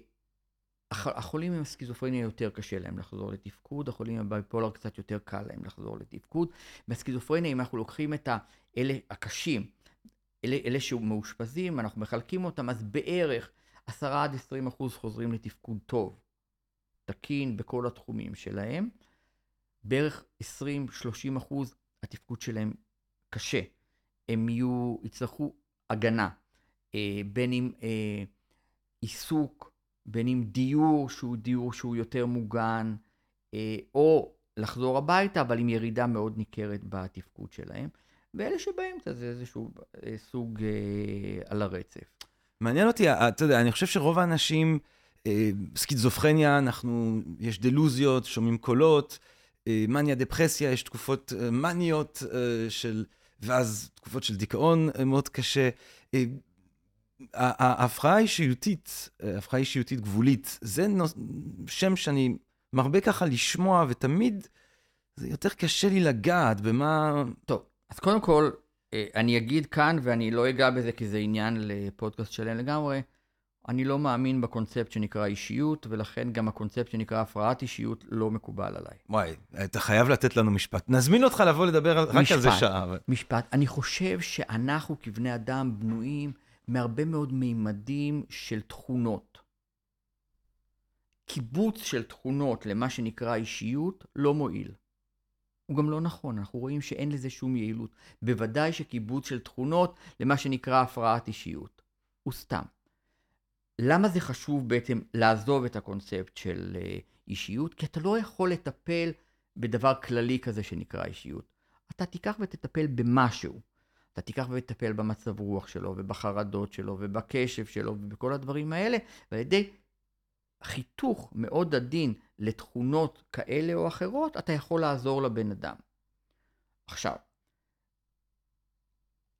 החולים עם הסכיזופרניה יותר קשה להם לחזור לתפקוד, החולים עם הבייפולר קצת יותר קל להם לחזור לתפקוד. בסכיזופרניה, אם אנחנו לוקחים את האלה הקשים, אלה, אלה שמאושפזים, אנחנו מחלקים אותם, אז בערך 10 עד 20 אחוז חוזרים לתפקוד טוב, תקין בכל התחומים שלהם. בערך 20-30 אחוז התפקוד שלהם קשה. הם יהיו, יצטרכו הגנה, אה, בין אם אה, עיסוק, בין אם דיור שהוא דיור שהוא יותר מוגן, אה, או לחזור הביתה, אבל עם ירידה מאוד ניכרת בתפקוד שלהם. ואלה שבאמצע זה איזשהו אה, סוג אה, על הרצף. מעניין אותי, אתה יודע, אני חושב שרוב האנשים, סקיזופרניה, אנחנו, יש דלוזיות, שומעים קולות. מניה, דפרסיה, יש תקופות מניות של, ואז תקופות של דיכאון מאוד קשה. ההפרעה האישיותית, ההפרעה האישיותית גבולית, זה שם שאני מרבה ככה לשמוע, ותמיד זה יותר קשה לי לגעת במה... טוב, אז קודם כל, אני אגיד כאן, ואני לא אגע בזה כי זה עניין לפודקאסט שלם לגמרי, אני לא מאמין בקונספט שנקרא אישיות, ולכן גם הקונספט שנקרא הפרעת אישיות לא מקובל עליי. וואי, אתה חייב לתת לנו משפט. נזמין אותך לבוא לדבר משפט, רק על זה שעה. אבל... משפט. אני חושב שאנחנו כבני אדם בנויים מהרבה מאוד מימדים של תכונות. קיבוץ של תכונות למה שנקרא אישיות לא מועיל. הוא גם לא נכון, אנחנו רואים שאין לזה שום יעילות. בוודאי שקיבוץ של תכונות למה שנקרא הפרעת אישיות. הוא סתם. למה זה חשוב בעצם לעזוב את הקונספט של אה, אישיות? כי אתה לא יכול לטפל בדבר כללי כזה שנקרא אישיות. אתה תיקח ותטפל במשהו. אתה תיקח ותטפל במצב רוח שלו, ובחרדות שלו, ובקשב שלו, ובכל הדברים האלה, ועל ידי חיתוך מאוד עדין לתכונות כאלה או אחרות, אתה יכול לעזור לבן אדם. עכשיו,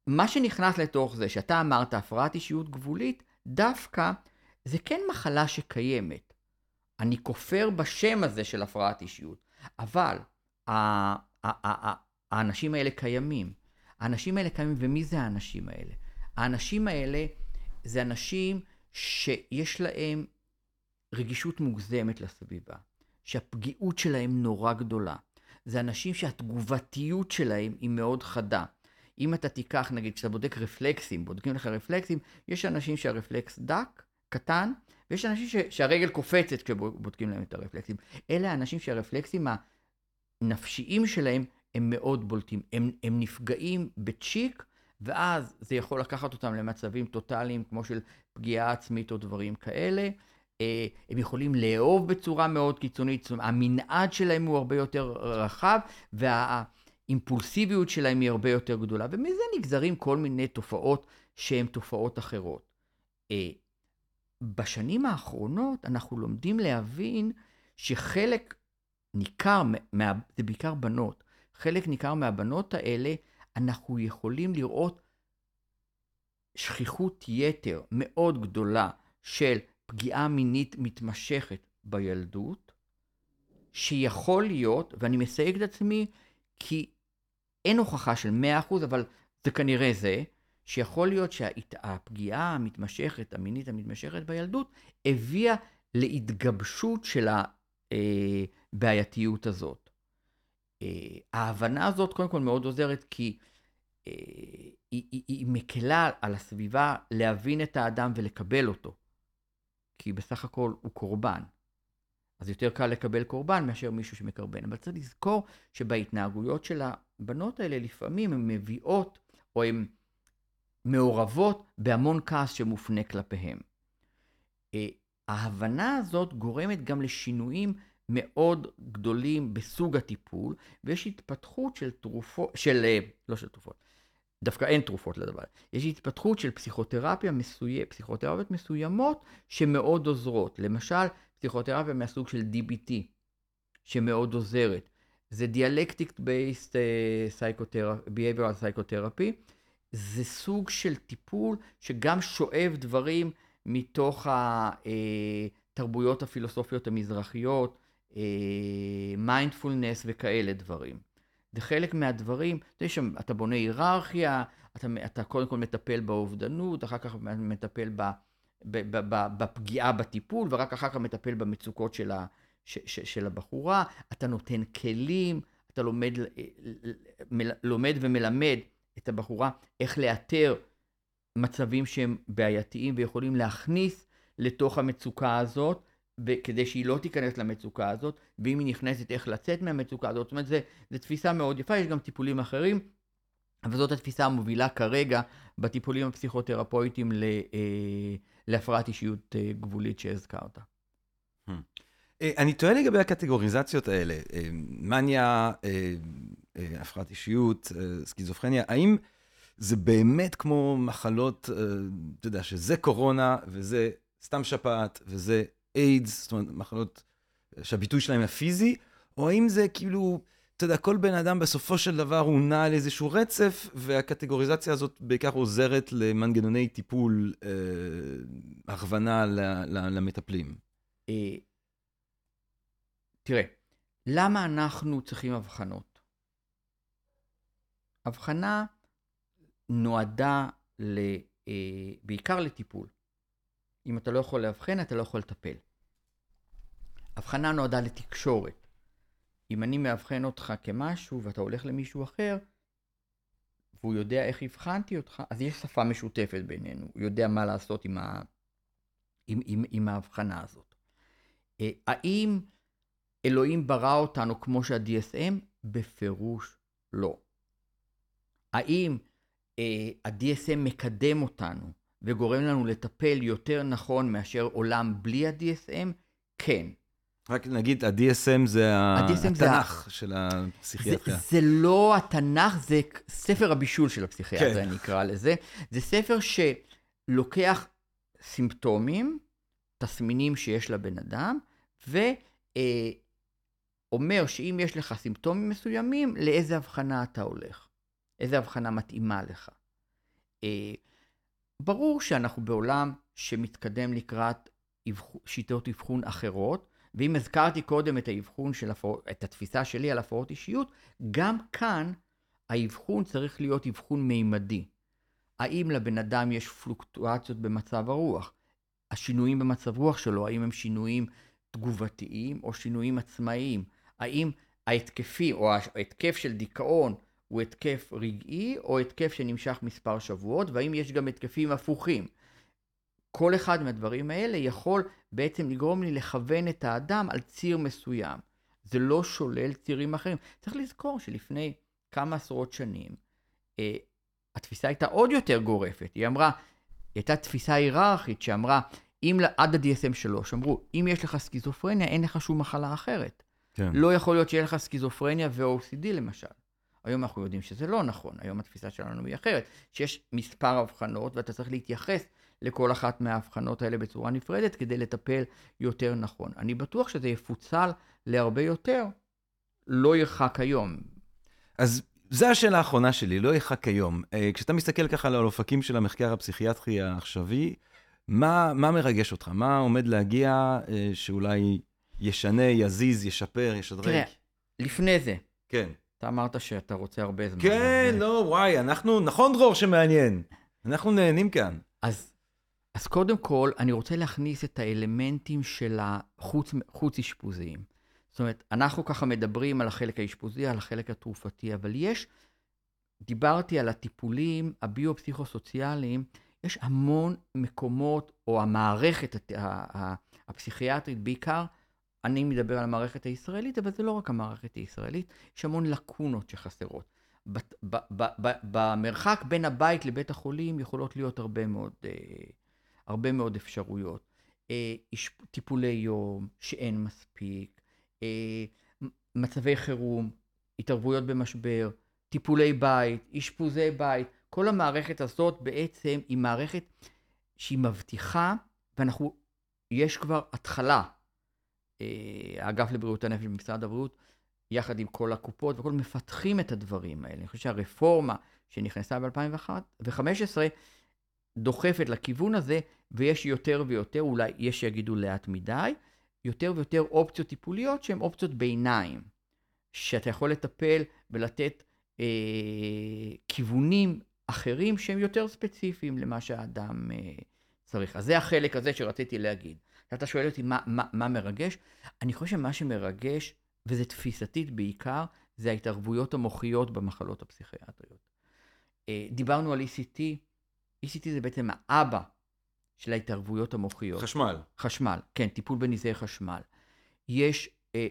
מה שנכנס לתוך זה, שאתה אמרת הפרעת אישיות גבולית, דווקא זה כן מחלה שקיימת. אני כופר בשם הזה של הפרעת אישיות, אבל האנשים האלה קיימים. האנשים האלה קיימים, ומי זה האנשים האלה? האנשים האלה זה אנשים שיש להם רגישות מוגזמת לסביבה, שהפגיעות שלהם נורא גדולה. זה אנשים שהתגובתיות שלהם היא מאוד חדה. אם אתה תיקח, נגיד, כשאתה בודק רפלקסים, בודקים לך רפלקסים, יש אנשים שהרפלקס דק, קטן, ויש אנשים ש, שהרגל קופצת כשבודקים להם את הרפלקסים. אלה האנשים שהרפלקסים הנפשיים שלהם הם מאוד בולטים. הם, הם נפגעים בצ'יק, ואז זה יכול לקחת אותם למצבים טוטאליים, כמו של פגיעה עצמית או דברים כאלה. אה, הם יכולים לאהוב בצורה מאוד קיצונית, זאת אומרת, המנעד שלהם הוא הרבה יותר רחב, והאימפולסיביות שלהם היא הרבה יותר גדולה, ומזה נגזרים כל מיני תופעות שהן תופעות אחרות. אה, בשנים האחרונות אנחנו לומדים להבין שחלק ניכר, מה, זה בעיקר בנות, חלק ניכר מהבנות האלה, אנחנו יכולים לראות שכיחות יתר מאוד גדולה של פגיעה מינית מתמשכת בילדות, שיכול להיות, ואני מסייג את עצמי, כי אין הוכחה של 100%, אבל זה כנראה זה, שיכול להיות שהפגיעה המתמשכת, המינית המתמשכת בילדות, הביאה להתגבשות של הבעייתיות הזאת. אה, ההבנה הזאת קודם כל מאוד עוזרת כי אה, היא, היא, היא מקלה על הסביבה להבין את האדם ולקבל אותו. כי בסך הכל הוא קורבן. אז יותר קל לקבל קורבן מאשר מישהו שמקרבן. אבל צריך לזכור שבהתנהגויות של הבנות האלה לפעמים הן מביאות או הן מעורבות בהמון כעס שמופנה כלפיהם. אה, ההבנה הזאת גורמת גם לשינויים מאוד גדולים בסוג הטיפול, ויש התפתחות של תרופות, של, אה, לא של תרופות, דווקא אין תרופות לדבר. יש התפתחות של פסיכותרפיה מסוימת, פסיכותרפיות מסוימות שמאוד עוזרות. למשל, פסיכותרפיה מהסוג של DBT, שמאוד עוזרת. זה Dialectic Based uh, Behavioral Psychotherapy. זה סוג של טיפול שגם שואב דברים מתוך התרבויות אה, הפילוסופיות המזרחיות, מיינדפולנס וכאלה דברים. זה חלק מהדברים, אתה, שם, אתה בונה היררכיה, אתה, אתה קודם כל מטפל באובדנות, אחר כך מטפל ב, ב, ב, ב, בפגיעה בטיפול, ורק אחר כך מטפל במצוקות של, ה, ש, ש, של הבחורה, אתה נותן כלים, אתה לומד, לומד ומלמד את הבחורה איך לאתר מצבים שהם בעייתיים ויכולים להכניס לתוך המצוקה הזאת, כדי שהיא לא תיכנס למצוקה הזאת, ואם היא נכנסת, איך לצאת מהמצוקה הזאת. זאת אומרת, זו תפיסה מאוד יפה, יש גם טיפולים אחרים, אבל זאת התפיסה המובילה כרגע בטיפולים הפסיכותרפויטיים ל, אה, להפרעת אישיות אה, גבולית שהזכרת. Hmm. אה, אני טועה לגבי הקטגוריזציות האלה, אה, מניה, אה, הפרעת אישיות, סכיזופרניה, האם זה באמת כמו מחלות, אתה יודע, שזה קורונה וזה סתם שפעת וזה איידס, זאת אומרת, מחלות שהביטוי שלהם הפיזי, או האם זה כאילו, אתה יודע, כל בן אדם בסופו של דבר הוא נע על איזשהו רצף, והקטגוריזציה הזאת בעיקר עוזרת למנגנוני טיפול, אה, הכוונה ל, ל, למטפלים. תראה, למה אנחנו צריכים הבחנות? הבחנה נועדה ל, אה, בעיקר לטיפול. אם אתה לא יכול לאבחן, אתה לא יכול לטפל. הבחנה נועדה לתקשורת. אם אני מאבחן אותך כמשהו ואתה הולך למישהו אחר, והוא יודע איך הבחנתי אותך, אז יש שפה משותפת בינינו, הוא יודע מה לעשות עם, ה... עם, עם, עם ההבחנה הזאת. אה, האם אלוהים ברא אותנו כמו שה-DSM? בפירוש לא. האם אה, ה-DSM מקדם אותנו וגורם לנו לטפל יותר נכון מאשר עולם בלי ה-DSM? כן. רק נגיד, ה-DSM זה ה-DSM התנ"ך זה... של הפסיכיאטריה. זה, זה לא התנ"ך, זה ספר הבישול של הפסיכיאטריה, כן. נקרא לזה. זה ספר שלוקח סימפטומים, תסמינים שיש לבן אדם, ואומר אה, שאם יש לך סימפטומים מסוימים, לאיזה הבחנה אתה הולך. איזה הבחנה מתאימה לך. ברור שאנחנו בעולם שמתקדם לקראת שיטות אבחון אחרות, ואם הזכרתי קודם את האבחון של הפור... את התפיסה שלי על הפרעות אישיות, גם כאן האבחון צריך להיות אבחון מימדי. האם לבן אדם יש פלוקטואציות במצב הרוח? השינויים במצב רוח שלו, האם הם שינויים תגובתיים או שינויים עצמאיים? האם ההתקפי או ההתקף של דיכאון הוא התקף רגעי או התקף שנמשך מספר שבועות, והאם יש גם התקפים הפוכים? כל אחד מהדברים האלה יכול בעצם לגרום לי לכוון את האדם על ציר מסוים. זה לא שולל צירים אחרים. צריך לזכור שלפני כמה עשרות שנים, אה, התפיסה הייתה עוד יותר גורפת. היא אמרה, היא הייתה תפיסה היררכית שאמרה, אם עד ה-DSM 3, אמרו, אם יש לך סכיזופרניה, אין לך שום מחלה אחרת. כן. לא יכול להיות שיהיה לך סכיזופרניה ו-OCD למשל. היום אנחנו יודעים שזה לא נכון, היום התפיסה שלנו היא אחרת, שיש מספר הבחנות ואתה צריך להתייחס לכל אחת מההבחנות האלה בצורה נפרדת כדי לטפל יותר נכון. אני בטוח שזה יפוצל להרבה יותר, לא ירחק היום. אז זו השאלה האחרונה שלי, לא ירחק היום. אה, כשאתה מסתכל ככה על האופקים של המחקר הפסיכיאטרי העכשווי, מה, מה מרגש אותך? מה עומד להגיע אה, שאולי ישנה, יזיז, ישפר, ישדרג? תראה, לפני זה. כן. אתה אמרת שאתה רוצה הרבה זמן. כן, לא, וואי, אנחנו, נכון דרור שמעניין. אנחנו נהנים כאן. אז אז קודם כל, אני רוצה להכניס את האלמנטים של החוץ-אשפוזיים. זאת אומרת, אנחנו ככה מדברים על החלק האשפוזי, על החלק התרופתי, אבל יש, דיברתי על הטיפולים הביו-פסיכוסוציאליים, יש המון מקומות, או המערכת הפסיכיאטרית בעיקר, אני מדבר על המערכת הישראלית, אבל זה לא רק המערכת הישראלית, יש המון לקונות שחסרות. במרחק בין הבית לבית החולים יכולות להיות הרבה מאוד אה, הרבה מאוד אפשרויות. אה, טיפולי יום שאין מספיק, אה, מצבי חירום, התערבויות במשבר, טיפולי בית, אשפוזי בית, כל המערכת הזאת בעצם היא מערכת שהיא מבטיחה, ואנחנו, יש כבר התחלה. אה, האגף לבריאות הנפש במשרד הבריאות, יחד עם כל הקופות וכל מפתחים את הדברים האלה. אני חושב שהרפורמה שנכנסה ב-2015 דוחפת לכיוון הזה, ויש יותר ויותר, אולי יש שיגידו לאט מדי, יותר ויותר אופציות טיפוליות שהן אופציות ביניים, שאתה יכול לטפל ולתת אה, כיוונים אחרים שהם יותר ספציפיים למה שהאדם אה, צריך. אז זה החלק הזה שרציתי להגיד. אתה שואל אותי מה, מה, מה מרגש? אני חושב שמה שמרגש, וזה תפיסתית בעיקר, זה ההתערבויות המוחיות במחלות הפסיכיאטריות. אה, דיברנו על ECT, ECT זה בעצם האבא של ההתערבויות המוחיות. חשמל. חשמל, כן, טיפול בנזעי חשמל. יש uh, אה,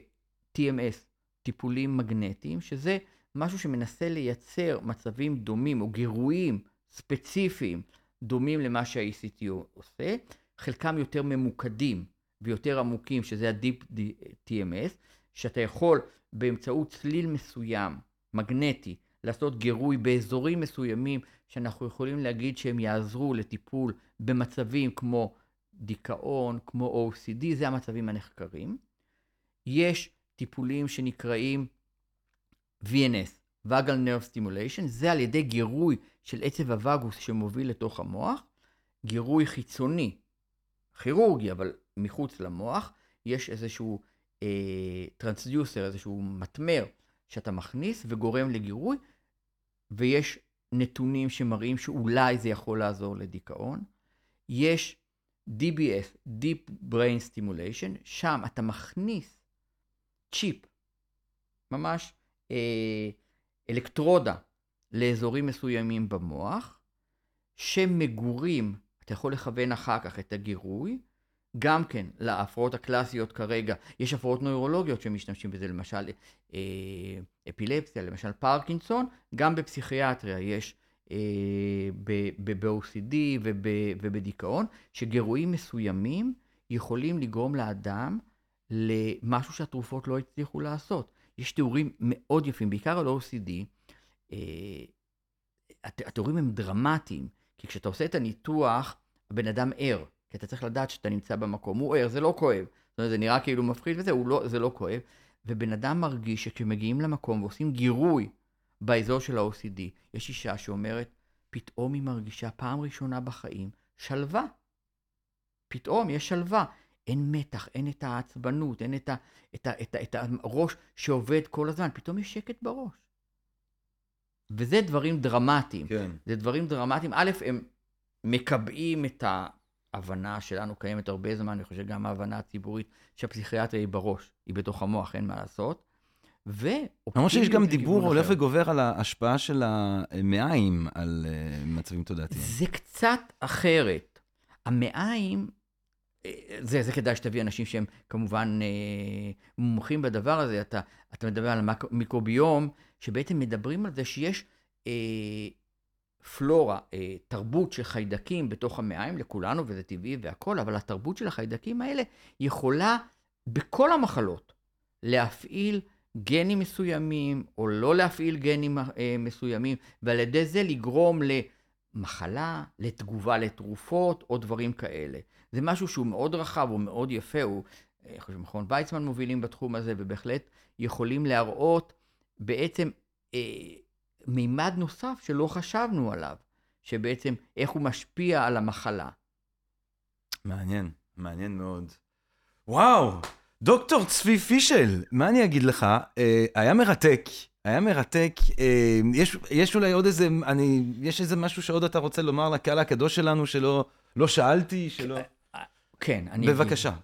TMS, טיפולים מגנטיים, שזה משהו שמנסה לייצר מצבים דומים או גירויים ספציפיים דומים למה שה-ECT עושה, חלקם יותר ממוקדים ויותר עמוקים, שזה ה-Deep TMS, שאתה יכול באמצעות צליל מסוים, מגנטי, לעשות גירוי באזורים מסוימים שאנחנו יכולים להגיד שהם יעזרו לטיפול במצבים כמו דיכאון, כמו OCD, זה המצבים הנחקרים. יש טיפולים שנקראים VNS, Vagal Nerve Stimulation, זה על ידי גירוי של עצב הווגוס שמוביל לתוך המוח, גירוי חיצוני, כירורגי, אבל מחוץ למוח, יש איזשהו אה, טרנסדיוסר, איזשהו מטמר שאתה מכניס וגורם לגירוי, ויש נתונים שמראים שאולי זה יכול לעזור לדיכאון. יש DBS, Deep Brain Stimulation, שם אתה מכניס צ'יפ, ממש אה, אלקטרודה, לאזורים מסוימים במוח, שמגורים, אתה יכול לכוון אחר כך את הגירוי, גם כן להפרעות הקלאסיות כרגע, יש הפרעות נוירולוגיות שמשתמשים בזה, למשל אה, אפילפסיה, למשל פרקינסון, גם בפסיכיאטריה יש אה, ב-OCD ובדיכאון, שגירויים מסוימים יכולים לגרום לאדם למשהו שהתרופות לא הצליחו לעשות. יש תיאורים מאוד יפים, בעיקר על OCD, אה, התיאורים הם דרמטיים, כי כשאתה עושה את הניתוח, הבן אדם ער, כי אתה צריך לדעת שאתה נמצא במקום, הוא ער, זה לא כואב. זאת אומרת, זה נראה כאילו מפחיד וזה, לא, זה לא כואב. ובן אדם מרגיש שכשמגיעים למקום ועושים גירוי באזור של ה-OCD, יש אישה שאומרת, פתאום היא מרגישה פעם ראשונה בחיים שלווה. פתאום יש שלווה. אין מתח, אין את העצבנות, אין את, ה, את, ה, את, ה, את הראש שעובד כל הזמן, פתאום יש שקט בראש. וזה דברים דרמטיים. כן. זה דברים דרמטיים. א', הם מקבעים את ההבנה שלנו, קיימת הרבה זמן, אני חושב גם ההבנה הציבורית, שהפסיכיאטריה היא בראש, היא בתוך המוח, אין מה לעשות. ו... למרות שיש גם דיבור הולך וגובר על ההשפעה של המעיים על uh, מצבים תודעתיים. זה קצת אחרת. המעיים, אה, זה, זה כדאי שתביא אנשים שהם כמובן אה, מומחים בדבר הזה. אתה, אתה מדבר על מיקרוביום, שבעצם מדברים על זה שיש אה, פלורה, אה, תרבות של חיידקים בתוך המעיים לכולנו, וזה טבעי והכול, אבל התרבות של החיידקים האלה יכולה בכל המחלות להפעיל גנים מסוימים, או לא להפעיל גנים אה, מסוימים, ועל ידי זה לגרום למחלה, לתגובה לתרופות, או דברים כאלה. זה משהו שהוא מאוד רחב, הוא מאוד יפה, הוא, אני אה, חושב שמכון ויצמן מובילים בתחום הזה, ובהחלט יכולים להראות בעצם מימד נוסף שלא חשבנו עליו, שבעצם איך הוא משפיע על המחלה. מעניין, מעניין מאוד. וואו, דוקטור צבי פישל, מה אני אגיד לך? אה, היה מרתק, היה מרתק. אה, יש, יש אולי עוד איזה, אני, יש איזה משהו שעוד אתה רוצה לומר לקהל הקדוש שלנו, שלא לא שאלתי, שלא... כן, אני... בבקשה. אגיד.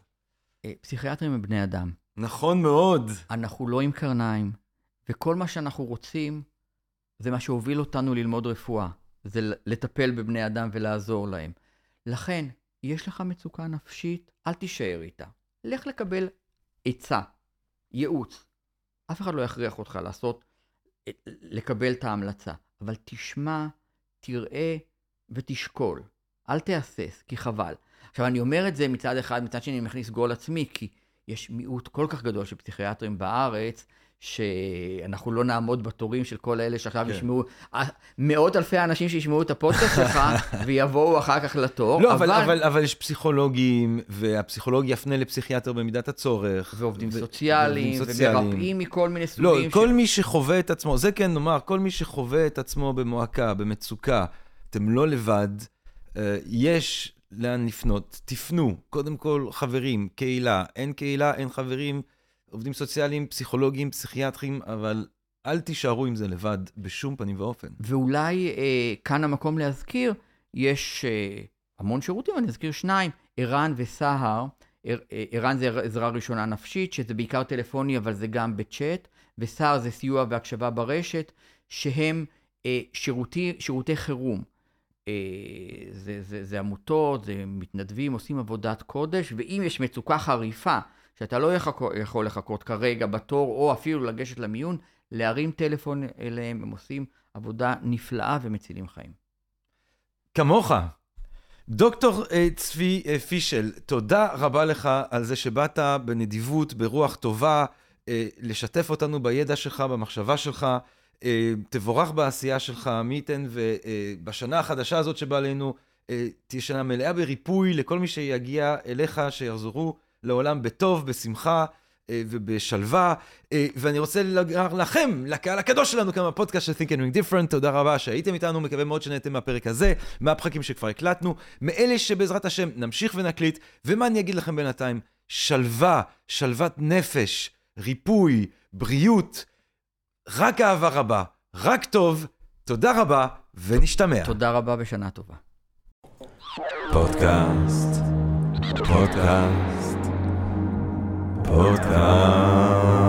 אה, פסיכיאטרים הם בני אדם. נכון מאוד. אנחנו לא עם קרניים, וכל מה שאנחנו רוצים, זה מה שהוביל אותנו ללמוד רפואה. זה לטפל בבני אדם ולעזור להם. לכן, יש לך מצוקה נפשית, אל תישאר איתה. לך לקבל עצה, ייעוץ. אף אחד לא יכריח אותך לעשות, לקבל את ההמלצה, אבל תשמע, תראה ותשקול. אל תהסס, כי חבל. עכשיו, אני אומר את זה מצד אחד, מצד שני אני מכניס גול עצמי, כי יש מיעוט כל כך גדול של פסיכיאטרים בארץ, שאנחנו לא נעמוד בתורים של כל אלה שעכשיו כן. ישמעו, מאות אלפי האנשים שישמעו את הפודקאסט שלך [laughs] ויבואו אחר כך לתור. לא, אבל, אבל, אבל, אבל יש פסיכולוגים, והפסיכולוג יפנה לפסיכיאטר במידת הצורך. ועובדים ו- סוציאליים, ומרפאים מכל מיני סוגים. לא, כל ש... מי שחווה את עצמו, זה כן נאמר, כל מי שחווה את עצמו במועקה, במצוקה, אתם לא לבד, אה, יש לאן לפנות, תפנו. קודם כל, חברים, קהילה. אין קהילה, אין חברים. עובדים סוציאליים, פסיכולוגים, פסיכיאטרים, אבל אל תישארו עם זה לבד בשום פנים ואופן. ואולי אה, כאן המקום להזכיר, יש אה, המון שירותים, אני אזכיר שניים, ערן וסהר. אה, ערן זה עזרה ראשונה נפשית, שזה בעיקר טלפוני, אבל זה גם בצ'אט, וסהר זה סיוע והקשבה ברשת, שהם אה, שירותי, שירותי חירום. אה, זה, זה, זה עמותות, זה מתנדבים, עושים עבודת קודש, ואם יש מצוקה חריפה, שאתה לא יכול לחכות כרגע בתור, או אפילו לגשת למיון, להרים טלפון אליהם, הם עושים עבודה נפלאה ומצילים חיים. כמוך. דוקטור uh, צבי uh, פישל, תודה רבה לך על זה שבאת בנדיבות, ברוח טובה, uh, לשתף אותנו בידע שלך, במחשבה שלך. תבורך בעשייה שלך, מי ייתן ובשנה החדשה הזאת שבאה עלינו, תהיה שנה מלאה בריפוי לכל מי שיגיע אליך, שיחזרו לעולם בטוב, בשמחה אה, ובשלווה. אה, ואני רוצה לומר לכם, לקהל הקדוש שלנו כאן בפודקאסט של Think and Ring Different, תודה רבה שהייתם איתנו, מקווה מאוד שנהנתם מהפרק הזה, מהפרקים שכבר הקלטנו, מאלה שבעזרת השם נמשיך ונקליט, ומה אני אגיד לכם בינתיים? שלווה, שלוות נפש, ריפוי, בריאות, רק אהבה רבה, רק טוב, תודה רבה, ונשתמע. תודה רבה ושנה טובה. פודקאסט, פודקאסט. פודקאסט.